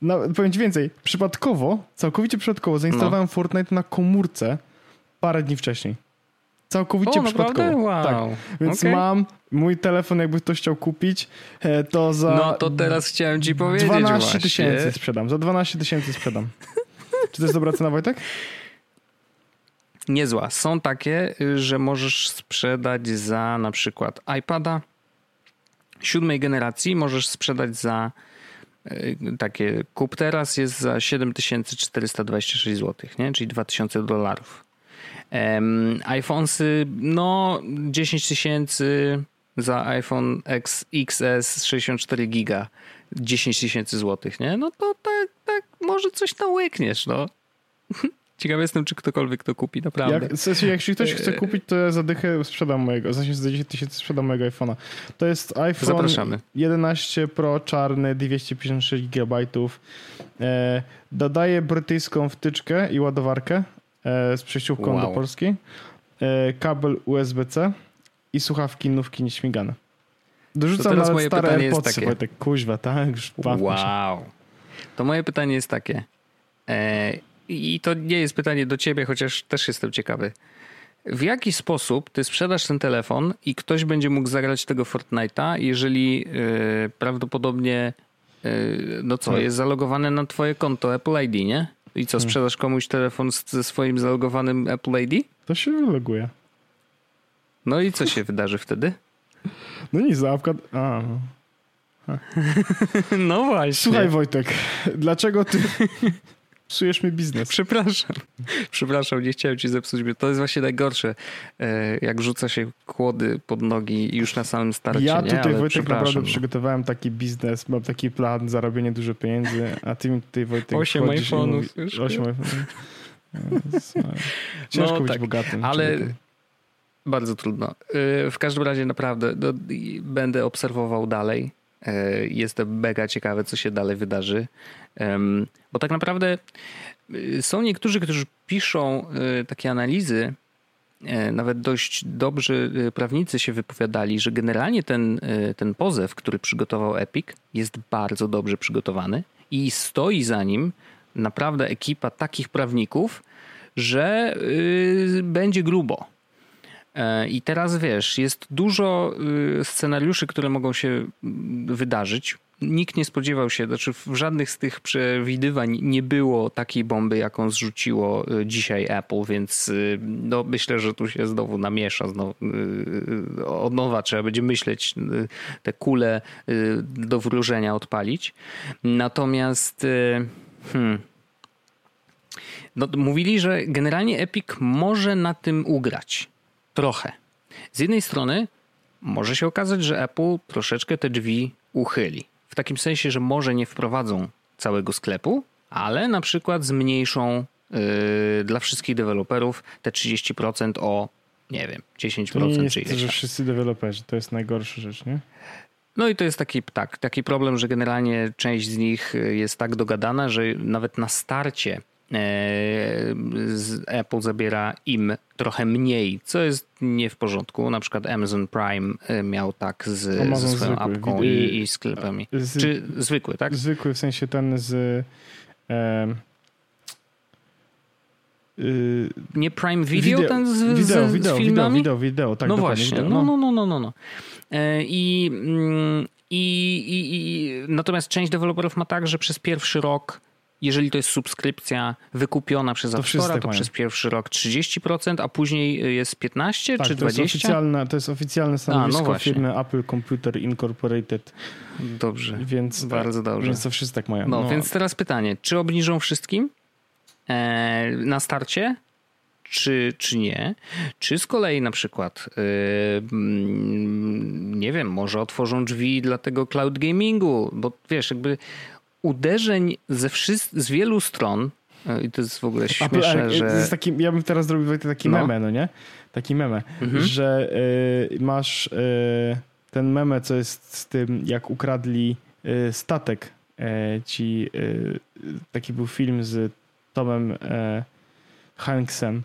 no, powiem ci więcej. Przypadkowo, całkowicie przypadkowo zainstalowałem No. Fortnite na komórce parę dni wcześniej. Całkowicie O, przypadkowo. Wow. Tak. Więc Okej. mam mój telefon, jakby ktoś chciał kupić, e, to za No to teraz chciałem ci powiedzieć 12 właśnie. tysięcy sprzedam. Za 12 tysięcy sprzedam. Czy to jest dobra cena, Wojtek? Niezła. Są takie, y, że możesz sprzedać za na przykład iPada siódmej generacji, możesz sprzedać za y, takie kup teraz jest za 7426 zł, nie? czyli 2000 dolarów. Um, iPhonesy, no 10 tysięcy za iPhone X, XS 64 giga 10 tysięcy złotych, nie? No to tak, tak, może coś tam łykniesz, no. Ciekawy jestem, czy ktokolwiek to kupi, naprawdę. Jak, w sensie, jeśli ktoś chce kupić, to ja za dychę sprzedam mojego, za 10 tysięcy sprzedam mojego iPhone'a. To jest iPhone Zapraszamy. 11 Pro czarny, 256 GB. E, dodaję brytyjską wtyczkę i ładowarkę e, z przejściówką Wow. do Polski. E, kabel USB-C i słuchawki nówki nieśmigane. Dorzucam teraz nawet moje stare AirPodsy, takie. Wojtek, kuźwa, tak? Już bawmy się. Wow. To moje pytanie jest takie. E, I to nie jest pytanie do ciebie, chociaż też jestem ciekawy. W jaki sposób ty sprzedasz ten telefon i ktoś będzie mógł zagrać tego Fortnite'a, jeżeli e, prawdopodobnie e, no co, Hmm. jest zalogowane na twoje konto Apple ID, nie? I co, sprzedasz komuś telefon z, ze swoim zalogowanym Apple ID? To się wyloguje. No i co się wydarzy wtedy? No nic, zapka... A, no. No właśnie. Słuchaj Wojtek, dlaczego ty psujesz mi biznes? Przepraszam. Przepraszam, nie chciałem ci zepsuć. To jest właśnie najgorsze. e, Jak rzuca się kłody pod nogi już na samym starcie. Ja nie? tutaj, Ale Wojtek, naprawdę no. przygotowałem taki biznes, mam taki plan, zarobienie dużo pieniędzy, a ty mi tutaj, Wojtek, Osiem iPhone'ów Osiem iPhone'ów. Ciężko no, być tak, bogatym. Ale bardzo trudno. Y, w każdym razie naprawdę no, będę obserwował dalej. Y, jestem mega ciekawy, co się dalej wydarzy. Bo tak naprawdę y, są niektórzy, którzy piszą takie analizy, nawet dość dobrzy prawnicy się wypowiadali, że generalnie ten, ten pozew, który przygotował Epic, jest bardzo dobrze przygotowany i stoi za nim naprawdę ekipa takich prawników, że będzie grubo. E, I teraz wiesz, jest dużo y, scenariuszy, które mogą się mm, wydarzyć. Nikt nie spodziewał się, znaczy w żadnych z tych przewidywań nie było takiej bomby, jaką zrzuciło y, dzisiaj Apple, więc y, no, myślę, że tu się znowu namiesza. Znowu, od nowa trzeba będzie myśleć, te kule do wróżenia odpalić. Natomiast hmm, no, mówili, że generalnie Epic może na tym ugrać. Trochę. Z jednej strony może się okazać, że Apple troszeczkę te drzwi uchyli. W takim sensie, że może nie wprowadzą całego sklepu, ale na przykład zmniejszą yy, dla wszystkich deweloperów te 30% o, nie wiem, 10% to nie jest, czy że wszyscy deweloperzy, to jest najgorsza rzecz, nie? No i to jest taki, tak, taki problem, że generalnie część z nich jest tak dogadana, że nawet na starcie Apple zabiera im trochę mniej, co jest nie w porządku. Na przykład Amazon Prime e, miał tak z, ze swoją zwykły. apką i, i sklepami. Z, Czy zwykły, tak? Zwykły, w sensie ten z... E, nie Prime Video, video ten z, wideo, z, wideo, z filmami? Wideo, wideo, wideo, tak. No właśnie, wideo, no. no, no, no, no, no. I, mm, i, i, i, natomiast część deweloperów ma tak, że przez pierwszy rok jeżeli to jest subskrypcja wykupiona przez App Store, to przez pierwszy rok 30%, a później jest 15 tak, czy 20%? To jest oficjalne, to jest oficjalne stanowisko a, no firmy Apple Computer Incorporated. Dobrze. Więc, bardzo dobrze. Więc to wszyscy tak mają. No, no, więc teraz pytanie, czy obniżą wszystkim e, na starcie? Czy, czy nie? Czy z kolei na przykład, yy, nie wiem, może otworzą drzwi dla tego cloud gamingu, bo wiesz, jakby uderzeń ze wszyst- z wielu stron e, i to jest w ogóle śmieszne, Apple, że... Taki, ja bym teraz zrobił taki no. meme, no nie? Taki meme, mhm. że y, masz y, ten meme, co jest z tym, jak ukradli y, statek ci... taki był film z Tomem Hanksem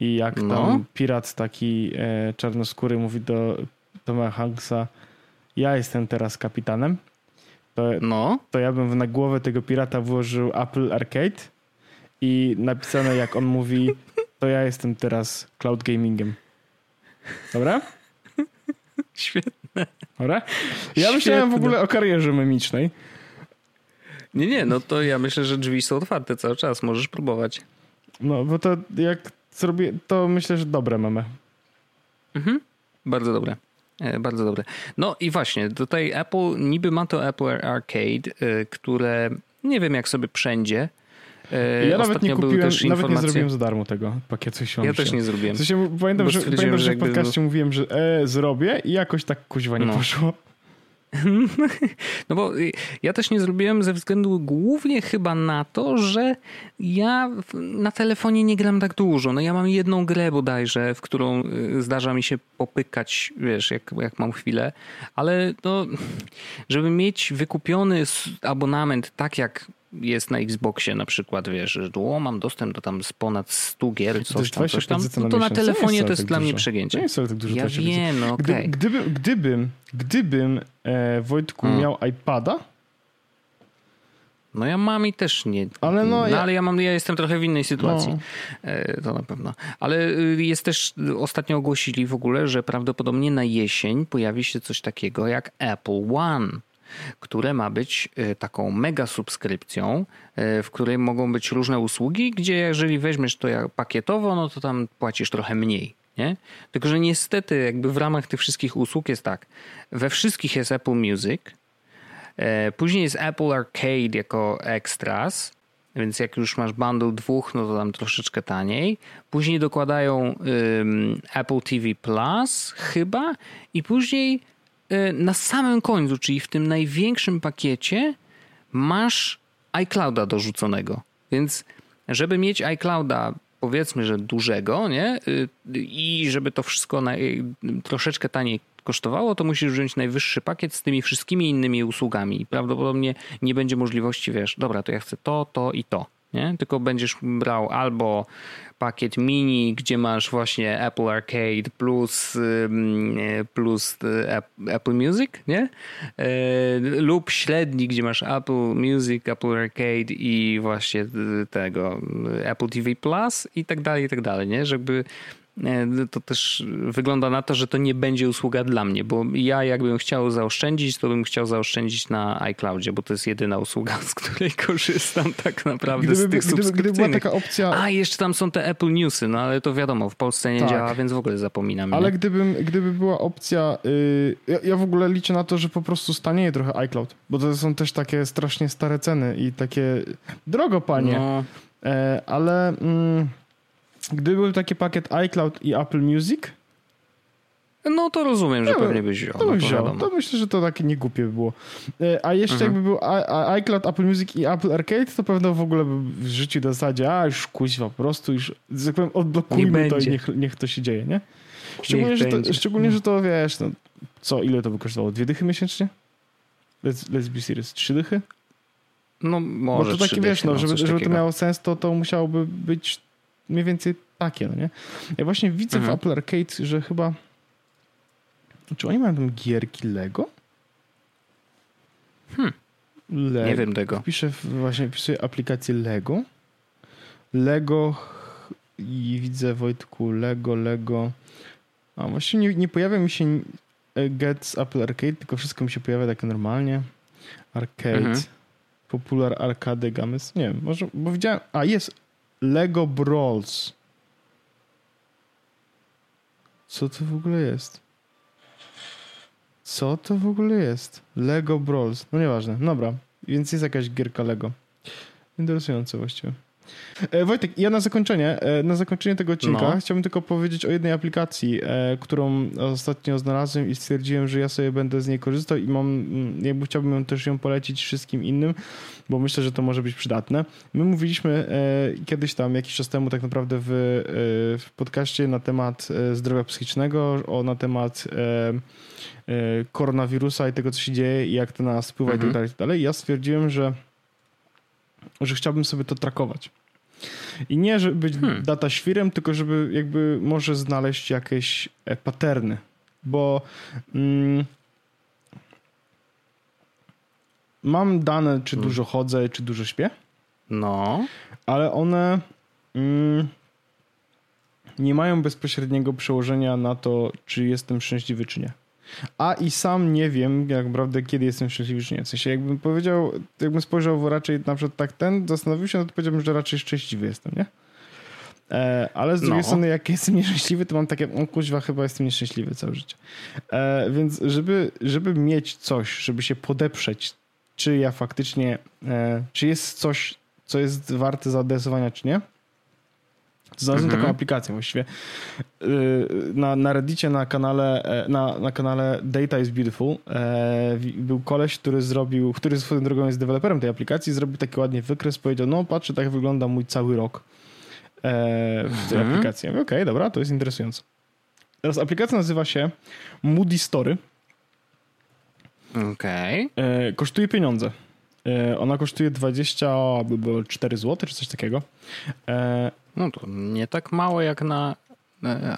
i jak no. tam pirat taki czarnoskóry mówi do Toma Hanksa ja jestem teraz kapitanem to, no. to ja bym na głowę tego pirata włożył Apple Arcade i napisane jak on mówi, to ja jestem teraz cloud gamingiem. Dobra? Świetne. Dobra? Ja Świetne. myślałem w ogóle o karierze memicznej. Nie, nie, no to ja myślę, że drzwi są otwarte cały czas, możesz próbować. No, bo to jak zrobię, to myślę, że dobre mamy. Mhm, bardzo dobre. E, bardzo dobre. No i właśnie, tutaj Apple, niby ma to Apple Arcade, e, które nie wiem jak sobie wszędzie. E, ja nawet nie kupiłem, nawet informacje... nie zrobiłem za darmo tego pakietu się Ja też nie zrobiłem. W sensie, pamiętam, że, pamiętam, że w podcaście mówiłem, że e, zrobię i jakoś tak kuźwa nie no. poszło. No bo ja też nie zrobiłem ze względu głównie chyba na to, że ja na telefonie nie gram tak dużo. No ja mam jedną grę bodajże, w którą y, zdarza mi się popykać, wiesz, jak, jak mam chwilę, ale no, żeby mieć wykupiony abonament tak jak jest na Xboxie na przykład, wiesz, że o, mam dostęp do tam z ponad 100 gier, coś tam, coś tam, no to na telefonie to jest, dla mnie przegięcie. To jest tak dużo. Ja wiem, no okay. Gdy, gdybym, gdybym, gdybym e, Wojtku hmm. miał iPada, no ja mam i też nie. Ale no, no ja... ale ja mam, ja jestem trochę w innej sytuacji. No. E, to na pewno. Ale y, jest też, ostatnio ogłosili w ogóle, że prawdopodobnie na jesień pojawi się coś takiego jak Apple One które ma być e, taką mega subskrypcją, e, w której mogą być różne usługi, gdzie jeżeli weźmiesz to pakietowo, no to tam płacisz trochę mniej. Nie? Tylko, że niestety jakby w ramach tych wszystkich usług jest tak. We wszystkich jest Apple Music, e, później jest Apple Arcade jako extras, więc jak już masz bundle dwóch, no to tam troszeczkę taniej. Później dokładają um, Apple TV Plus chyba i później na samym końcu, czyli w tym największym pakiecie, masz iClouda dorzuconego. Więc żeby mieć iClouda powiedzmy, że dużego, nie? Y, I żeby to wszystko na, y, troszeczkę taniej kosztowało, to musisz wziąć najwyższy pakiet z tymi wszystkimi innymi usługami. Prawdopodobnie nie będzie możliwości, wiesz, dobra, to ja chcę to, to i to. Nie? Tylko będziesz brał albo pakiet mini, gdzie masz właśnie Apple Arcade plus, plus e, Apple Music, nie? E, lub średni, gdzie masz Apple Music, Apple Arcade i właśnie tego Apple TV Plus i tak dalej, i tak dalej, nie? Żeby to też wygląda na to, że to nie będzie usługa dla mnie, bo ja jakbym chciał zaoszczędzić, to bym chciał zaoszczędzić na iCloudzie, bo to jest jedyna usługa, z której korzystam tak naprawdę gdyby, z tych gdyby, gdyby była taka opcja... A, jeszcze tam są te Apple Newsy, no ale to wiadomo, w Polsce nie tak. działa, więc w ogóle zapominam. Ale gdybym, gdyby była opcja... Yy, ja, ja, w ogóle liczę na to, że po prostu stanieje trochę iCloud, bo to są też takie strasznie stare ceny i takie... Drogo, panie. No. E, ale... Mm, Gdyby był taki pakiet iCloud i Apple Music, no to rozumiem, że pewnie byś wziął. To, no, wziął. to myślę, że to takie niegłupie by było. E, a jeszcze mhm. jakby był iCloud, Apple Music i Apple Arcade, to pewno w ogóle by w życiu w zasadzie, a już kuźwa, po prostu już, tak powiem, odblokujmy to i niech, niech to się dzieje, nie? Szczególnie, że to, szczególnie, że to wiesz, no, co, ile to by kosztowało? Dwie dychy miesięcznie? Let's, let's be serious. Trzy dychy? No może Bo to takie, wiesz, no, żeby, żeby to miało sens, to, to musiałoby być mniej więcej takie, no nie? Ja właśnie widzę mhm. w Apple Arcade, że chyba czy oni mają tam gierki Lego? Hmm. Lego. Nie wiem tego. Piszę właśnie wpisuję aplikację Lego. Lego i widzę Wojtku Lego, Lego. A właściwie nie, nie pojawia mi się e, Get z Apple Arcade, tylko wszystko mi się pojawia tak normalnie. Arcade. Mhm. Popular Arcade Games. Nie wiem, może, bo widziałem. A jest Lego Brawls. Co to w ogóle jest? Co to w ogóle jest? Lego Brawls. No nieważne. Dobra. Więc jest jakaś gierka Lego. Interesujące właściwie. E, Wojtek, ja na zakończenie, e, na zakończenie tego odcinka no. chciałbym tylko powiedzieć o jednej aplikacji, e, którą ostatnio znalazłem i stwierdziłem, że ja sobie będę z niej korzystał i mam, mm, jakby chciałbym ją też ją polecić wszystkim innym, bo myślę, że to może być przydatne. My mówiliśmy kiedyś tam, jakiś czas temu tak naprawdę w, w podcaście na temat zdrowia psychicznego, o, na temat koronawirusa i tego, co się dzieje i jak to na nas wpływa mhm. i tak dalej, i tak dalej. Ja stwierdziłem, że że chciałbym sobie to trakować. I nie, żeby być hmm. data świrem, tylko żeby jakby może znaleźć jakieś e, paterny, bo mm, mam dane, czy hmm. dużo chodzę, czy dużo śpię. No. Ale one mm, nie mają bezpośredniego przełożenia na to, czy jestem szczęśliwy, czy nie. A i sam nie wiem, jak naprawdę, kiedy jestem szczęśliwy, czy nie. W sensie, jakbym powiedział, jakbym spojrzał raczej na przykład tak ten, zastanowił się, no to powiedziałbym, że raczej szczęśliwy jestem, nie? E, ale z drugiej no. strony, jak jestem nieszczęśliwy, to mam takie, o kuźwa, chyba jestem nieszczęśliwy całe życie. E, więc żeby, żeby mieć coś, żeby się podeprzeć, czy ja faktycznie, e, czy jest coś, co jest warte zaadresowania, czy nie, Znalazłem mhm. taką aplikację właściwie. Y, na, na Reddicie, na kanale, e, na, na kanale Data is Beautiful e, był koleś, który zrobił, który swoją drogą jest deweloperem tej aplikacji, zrobił taki ładnie wykres, powiedział, no patrzę, tak wygląda mój cały rok e, w tej mhm. aplikacji. Okej, okay, dobra, to jest interesujące. Teraz aplikacja nazywa się Moody Story. Okej. Okay. Kosztuje pieniądze. Ona kosztuje 24 zł, czy coś takiego. No to nie tak mało jak na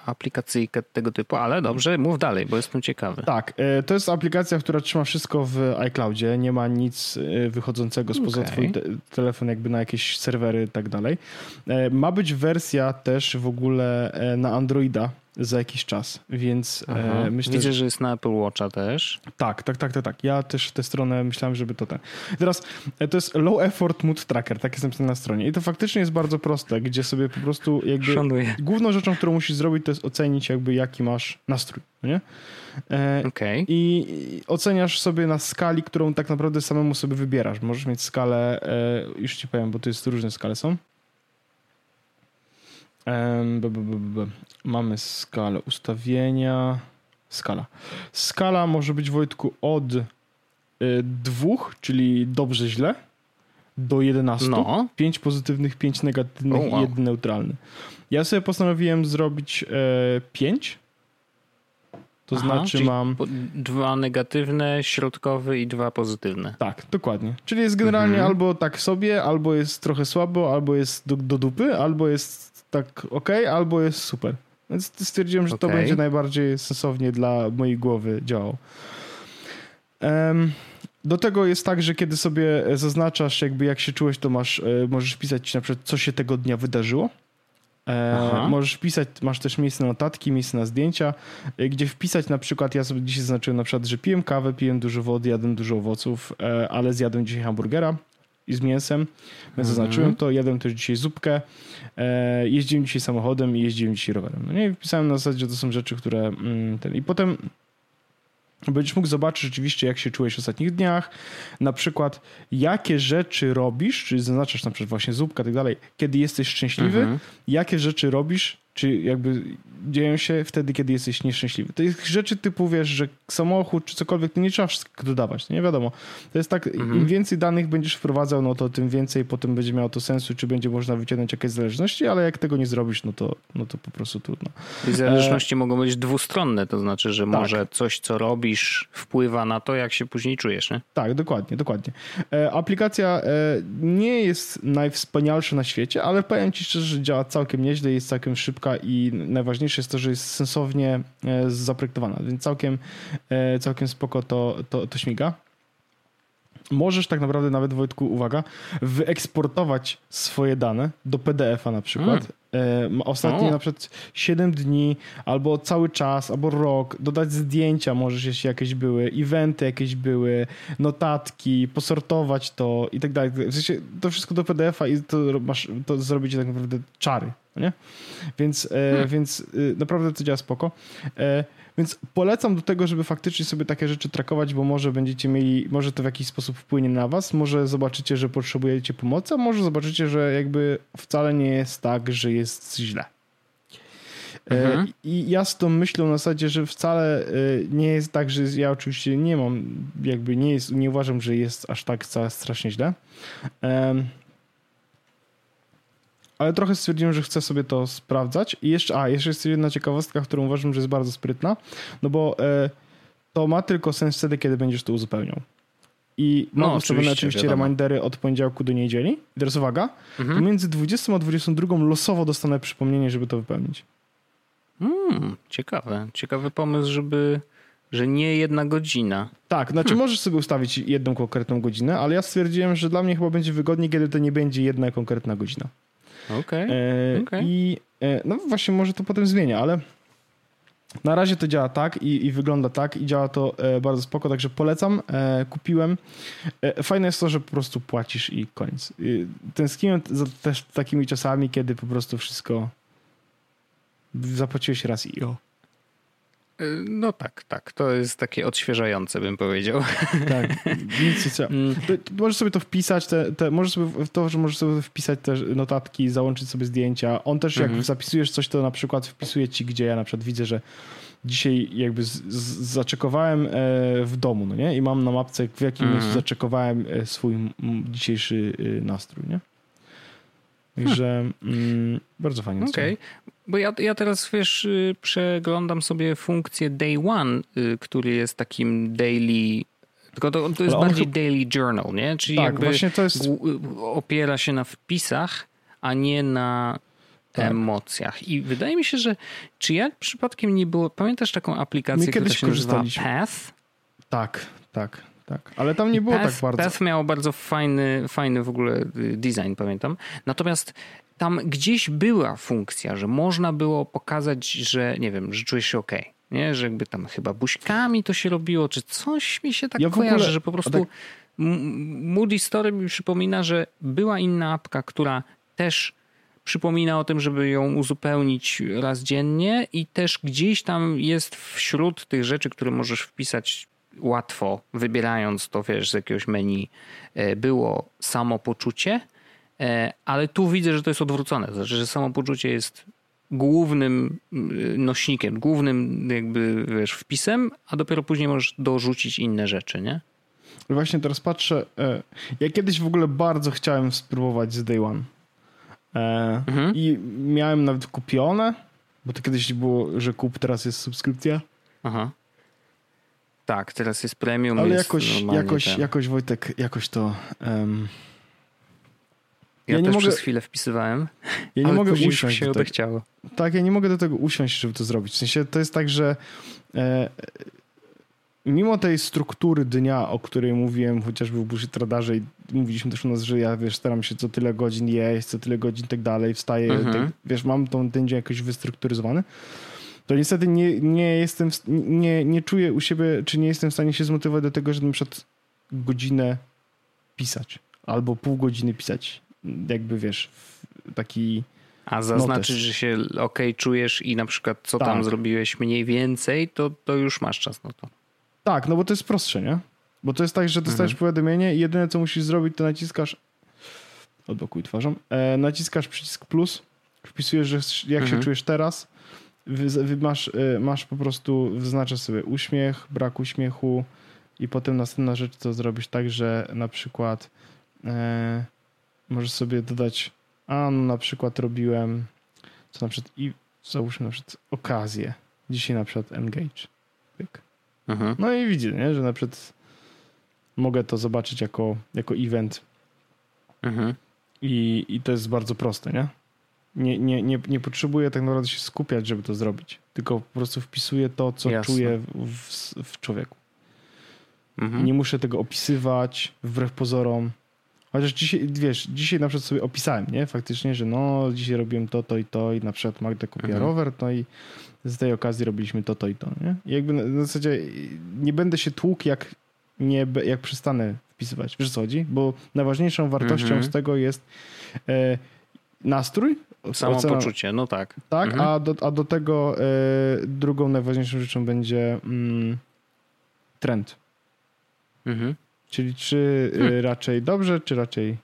aplikacyjkę tego typu, ale dobrze, mów dalej, bo jestem ciekawy. Tak, e, to jest aplikacja, która trzyma wszystko w iCloudzie, nie ma nic e, wychodzącego spoza okay. twój te telefon jakby na jakieś serwery i tak dalej. E, ma być wersja też w ogóle na Androida, za jakiś czas, więc e, myślę, Widzę, że... jest na Apple Watcha też. Tak, tak, tak, tak, tak. Ja też w tę stronę myślałem, żeby to ten. Teraz e, to jest low effort mood tracker, tak jest napisane na stronie i to faktycznie jest bardzo proste, gdzie sobie po prostu jakby Szanuję. główną rzeczą, którą musisz zrobić, to jest ocenić jakby jaki masz nastrój, nie? E, okay. I oceniasz sobie na skali, którą tak naprawdę samemu sobie wybierasz. Możesz mieć skalę, e, już ci powiem, bo to jest różne skale są. Mamy skalę ustawienia. Skala. Skala może być Wojtku od y, dwóch, czyli dobrze, źle, do 11. No. 5 pozytywnych, 5 negatywnych Oh, i wow. jeden neutralny. Ja sobie postanowiłem zrobić e, 5. To Aha, znaczy mam. Dwa negatywne, środkowy i dwa pozytywne. Tak, dokładnie. Czyli jest generalnie Mhm. albo tak sobie, albo jest trochę słabo, albo jest do, do dupy, albo jest tak ok, albo jest super. Więc stwierdziłem, że to Okej. będzie najbardziej sensownie dla mojej głowy działało. Em, do tego jest tak, że kiedy sobie zaznaczasz, jakby jak się czułeś, to masz, e, możesz pisać na przykład, co się tego dnia wydarzyło. E, możesz wpisać, masz też miejsce na notatki, miejsce na zdjęcia, e, gdzie wpisać na przykład, ja sobie dzisiaj zaznaczyłem na przykład, że piłem kawę, piłem dużo wody, jadłem dużo owoców, e, ale zjadłem dzisiaj hamburgera i z mięsem, więc Mhm. zaznaczyłem to, jadłem też dzisiaj zupkę, e, jeździłem dzisiaj samochodem i jeździłem dzisiaj rowerem. No nie, I wpisałem na zasadzie, że to są rzeczy, które mm, ten, i potem będziesz mógł zobaczyć rzeczywiście, jak się czułeś w ostatnich dniach, na przykład jakie rzeczy robisz, czyli zaznaczasz na przykład właśnie zupka i tak dalej, kiedy jesteś szczęśliwy, Mhm. jakie rzeczy robisz, czy jakby dzieją się wtedy, kiedy jesteś nieszczęśliwy. To jest rzeczy typu, wiesz, że samochód czy cokolwiek, to nie trzeba wszystkiego dodawać, to nie wiadomo. To jest tak, Mhm. im więcej danych będziesz wprowadzał, no to tym więcej potem będzie miało to sensu, czy będzie można wyciągnąć jakieś zależności, ale jak tego nie zrobisz, no to, no to po prostu trudno. I zależności mogą być dwustronne, to znaczy, że Tak. może coś, co robisz, wpływa na to, jak się później czujesz, nie? Tak, dokładnie, dokładnie. E, aplikacja e, nie jest najwspanialsza na świecie, ale powiem ci szczerze, że działa całkiem nieźle, jest całkiem szybka i najważniejsze jest to, że jest sensownie e, zaprojektowana, więc całkiem, e, całkiem spoko to, to, to śmiga. Możesz tak naprawdę nawet, Wojtku, uwaga, wyeksportować swoje dane do PDF-a na przykład. E, ma Ostatnie O. na przykład 7 dni, albo cały czas, albo rok, dodać zdjęcia możesz, jeśli jakieś były, eventy jakieś były, notatki, posortować to i tak dalej. W sensie to wszystko do PDF-a i to masz, to zrobić tak naprawdę czary, nie? Więc, e, więc y, naprawdę to działa spoko. Więc polecam do tego, żeby faktycznie sobie takie rzeczy trakować, bo może będziecie mieli, może to w jakiś sposób wpłynie na was, może zobaczycie, że potrzebujecie pomocy, a może zobaczycie, że jakby wcale nie jest tak, że jest źle. E, Mhm. I ja z tą myślą na zasadzie, że wcale e, nie jest tak, że ja oczywiście nie mam, jakby nie jest, nie uważam, że jest aż tak strasznie źle. Ale trochę stwierdziłem, że chcę sobie to sprawdzać. I jeszcze, a, jeszcze jest jedna ciekawostka, którą uważam, że jest bardzo sprytna, no bo e, to ma tylko sens wtedy, kiedy będziesz to uzupełniał. I No, mam ustawione oczywiście, oczywiście wiadomo. remindery od poniedziałku do niedzieli. I teraz uwaga, Mhm. pomiędzy 20 a 22 losowo dostanę przypomnienie, żeby to wypełnić. Mm, ciekawe. Ciekawy pomysł, żeby, że nie jedna godzina. Tak, znaczy Hmm. możesz sobie ustawić jedną konkretną godzinę, ale ja stwierdziłem, że dla mnie chyba będzie wygodniej, kiedy to nie będzie jedna konkretna godzina. Okej. E, Okej. I e, no właśnie może to potem zmienia, ale na razie to działa tak i, i wygląda tak i działa to e, bardzo spoko, także polecam. Kupiłem. Fajne jest to, że po prostu płacisz i koniec. Tęskniłem za też takimi czasami, kiedy po prostu wszystko zapłaciłeś raz i o. Y, No tak, tak. To jest takie odświeżające, bym powiedział. Tak, nic nie trzeba. Mm, to możesz sobie to wpisać, te, te, możesz sobie w to, że możesz sobie wpisać te notatki, załączyć sobie zdjęcia. On też, jak Mhm. zapisujesz coś, to na przykład wpisuje ci, gdzie ja na przykład widzę, że dzisiaj jakby z, z, zaczekowałem e, w domu, no nie? I mam na mapce, w jakim Mhm. miejscu zaczekowałem e, swój dzisiejszy e, nastrój, nie? Także mm, bardzo fajnie. Okej. Bo ja, ja teraz, wiesz, y, przeglądam sobie funkcję Day One, y, który jest takim daily... Tylko to, to jest bardziej chyb- daily journal, nie? Czyli Tak, jakby właśnie to jest... opiera się na wpisach, a nie na Tak. emocjach. I wydaje mi się, że czy ja przypadkiem nie było... Pamiętasz taką aplikację, My która się nazywa. Path? Tak, tak, tak. Ale tam nie było Path, tak bardzo. Path miało bardzo fajny, fajny w ogóle y, design, pamiętam. Natomiast tam gdzieś była funkcja, że można było pokazać, że nie wiem, że czujesz się ok. Nie, że jakby tam chyba buźkami to się robiło, czy coś mi się tak Ja w ogóle- kojarzy, że po prostu tak- Moody Story mi przypomina, że była inna apka, która też przypomina o tym, żeby ją uzupełnić raz dziennie i też gdzieś tam jest wśród tych rzeczy, które możesz wpisać łatwo, wybierając to, wiesz, z jakiegoś menu, e, było samopoczucie, ale tu widzę, że to jest odwrócone. To znaczy, że samopoczucie jest głównym mm, nośnikiem, głównym jakby, wiesz, wpisem, a dopiero później możesz dorzucić inne rzeczy, nie? Właśnie teraz patrzę. E, ja kiedyś w ogóle bardzo chciałem spróbować z Day One. E, Mhm. I miałem nawet kupione, bo to kiedyś było, że kup, teraz jest subskrypcja. Aha. Tak, teraz jest premium. Ale jakoś, jakoś, ten. jakoś Wojtek, jakoś to. em, Ja, ja nie też mogę- przez chwilę wpisywałem, ja nie ale mogę później usiąść. się odechciało. Tak, ja nie mogę do tego usiąść, żeby to zrobić. W sensie to jest tak, że e, mimo tej struktury dnia, o której mówiłem chociażby w Bullshit Radarze i mówiliśmy też u nas, że ja wiesz, staram się co tyle godzin jeść, co tyle godzin tak dalej, wstaję, Mhm. tak, wiesz, mam tą, ten dzień jakoś wystrukturyzowany, to niestety nie, nie jestem, nie, nie czuję u siebie, czy nie jestem w stanie się zmotywować do tego, żeby na przykład godzinę pisać albo pół godziny pisać. Jakby wiesz, taki A zaznaczyć, Notes. że się ok czujesz i na przykład co tam Tak. zrobiłeś mniej więcej, to, to już masz czas na to. Tak, no bo to jest prostsze, nie? Bo to jest tak, że dostajesz Mhm. powiadomienie i jedyne co musisz zrobić, to naciskasz. Odblokuj twarzą. E, naciskasz przycisk plus, wpisujesz, że jak Mhm. się czujesz teraz. Wy, wy masz, e, masz po prostu, wyznaczasz sobie uśmiech, brak uśmiechu i potem następna rzecz to zrobisz tak, że na przykład e, możesz sobie dodać, a no na przykład robiłem, co na przykład i załóżmy na przykład okazję. Dzisiaj na przykład engage. Pyk. Mhm. No i widzę, nie? że na przykład mogę to zobaczyć jako, jako event Mhm. i, i to jest bardzo proste, nie? Nie, nie, nie? nie potrzebuję tak naprawdę się skupiać, żeby to zrobić, tylko po prostu wpisuję to, co Jasne. czuję w, w, w człowieku. Mhm. Nie muszę tego opisywać wbrew pozorom. Chociaż dzisiaj, wiesz, dzisiaj na przykład sobie opisałem, nie? Faktycznie, że no, dzisiaj robiłem to, to i to i na przykład Magda kupiła Mhm. rower, no i z tej okazji robiliśmy to, to i to, nie? I jakby na, na zasadzie nie będę się tłukł, jak, nie, jak przestanę wpisywać. Wiesz co chodzi? Bo najważniejszą wartością Mhm. z tego jest e, nastrój, Samopoczucie, no tak. tak, Mhm. a, do, a do tego e, drugą najważniejszą rzeczą będzie mm, trend. Mhm. Czyli czy y, Hmm. raczej dobrze, czy raczej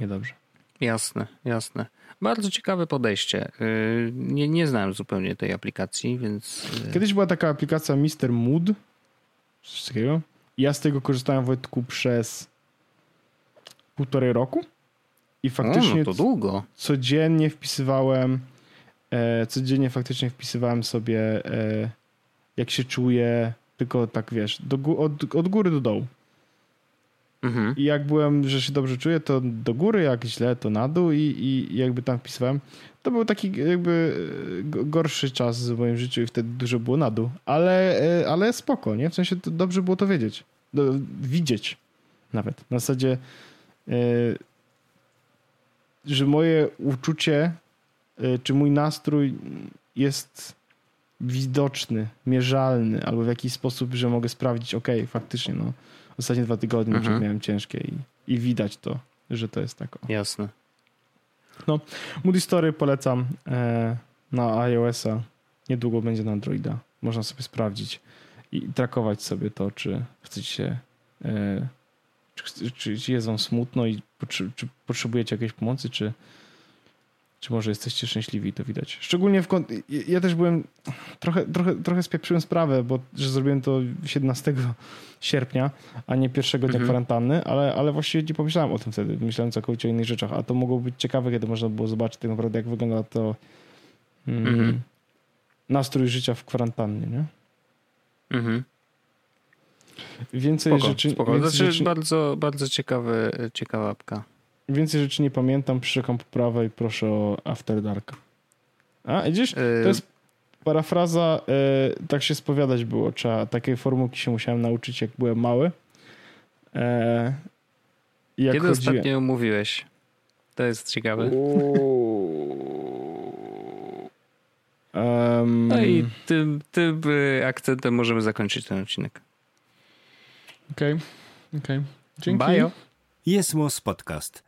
niedobrze. Jasne, jasne. Bardzo ciekawe podejście. Yy, Nie, nie znałem zupełnie tej aplikacji, więc. yy, Kiedyś była taka aplikacja Mr. Mood, coś takiego. Ja z tego korzystałem Wojtku przez półtorej roku i faktycznie o, no to długo. codziennie wpisywałem e, codziennie faktycznie wpisywałem sobie e, jak się czuję, tylko tak wiesz, do, od, od góry do dołu. Mhm. I jak byłem, że się dobrze czuję, to do góry, jak źle, to na dół i, i jakby tam wpisywałem. To był taki jakby go- gorszy czas w moim życiu i wtedy dużo było na dół. Ale, e, ale spoko, nie? W sensie dobrze było to wiedzieć. Do, widzieć nawet. Na zasadzie, e, że moje uczucie e, czy mój nastrój jest widoczny, mierzalny, albo w jakiś sposób, że mogę sprawdzić, ok, faktycznie, no, ostatnie dwa tygodnie Mhm. miałem ciężkie i, i widać to, że to jest tak. Jasne. Moody Story polecam e, na iOS-a. Niedługo będzie na Androida. Można sobie sprawdzić i trakować sobie to, czy chcecie, e, czy, czy, czy jest wam smutno i potrze- czy potrzebujecie jakiejś pomocy, czy, czy może jesteście szczęśliwi, to widać. Szczególnie w kont- ja- też byłem trochę, trochę, trochę spieprzyłem sprawę, bo że zrobiłem to 17 sierpnia, a nie pierwszego dnia Mhm. kwarantanny, ale, ale właściwie nie pomyślałem o tym wtedy. Myślałem całkowicie o innych rzeczach, a to mogło być ciekawe, kiedy można było zobaczyć tak naprawdę, jak wygląda to mm, Mhm. nastrój życia w kwarantannie, nie? Mhm. Więcej Spoko, rzeczy, spoko. więcej, Znaczy, rzeczy, bardzo, bardzo ciekawy, ciekawa apka. Więcej rzeczy nie pamiętam, przyrzekam poprawę i proszę o After Dark. A, widzisz? Yy, To jest parafraza, e, tak się spowiadać było, trzeba, takiej formułki się musiałem nauczyć, jak byłem mały. E, jak Kiedy chodziłem... ostatnio ją mówiłeś? To jest ciekawe. Um, No i tym, tym y, akcentem możemy zakończyć ten odcinek. Okej, okej. Dzięki. Bajo. Jest Podcast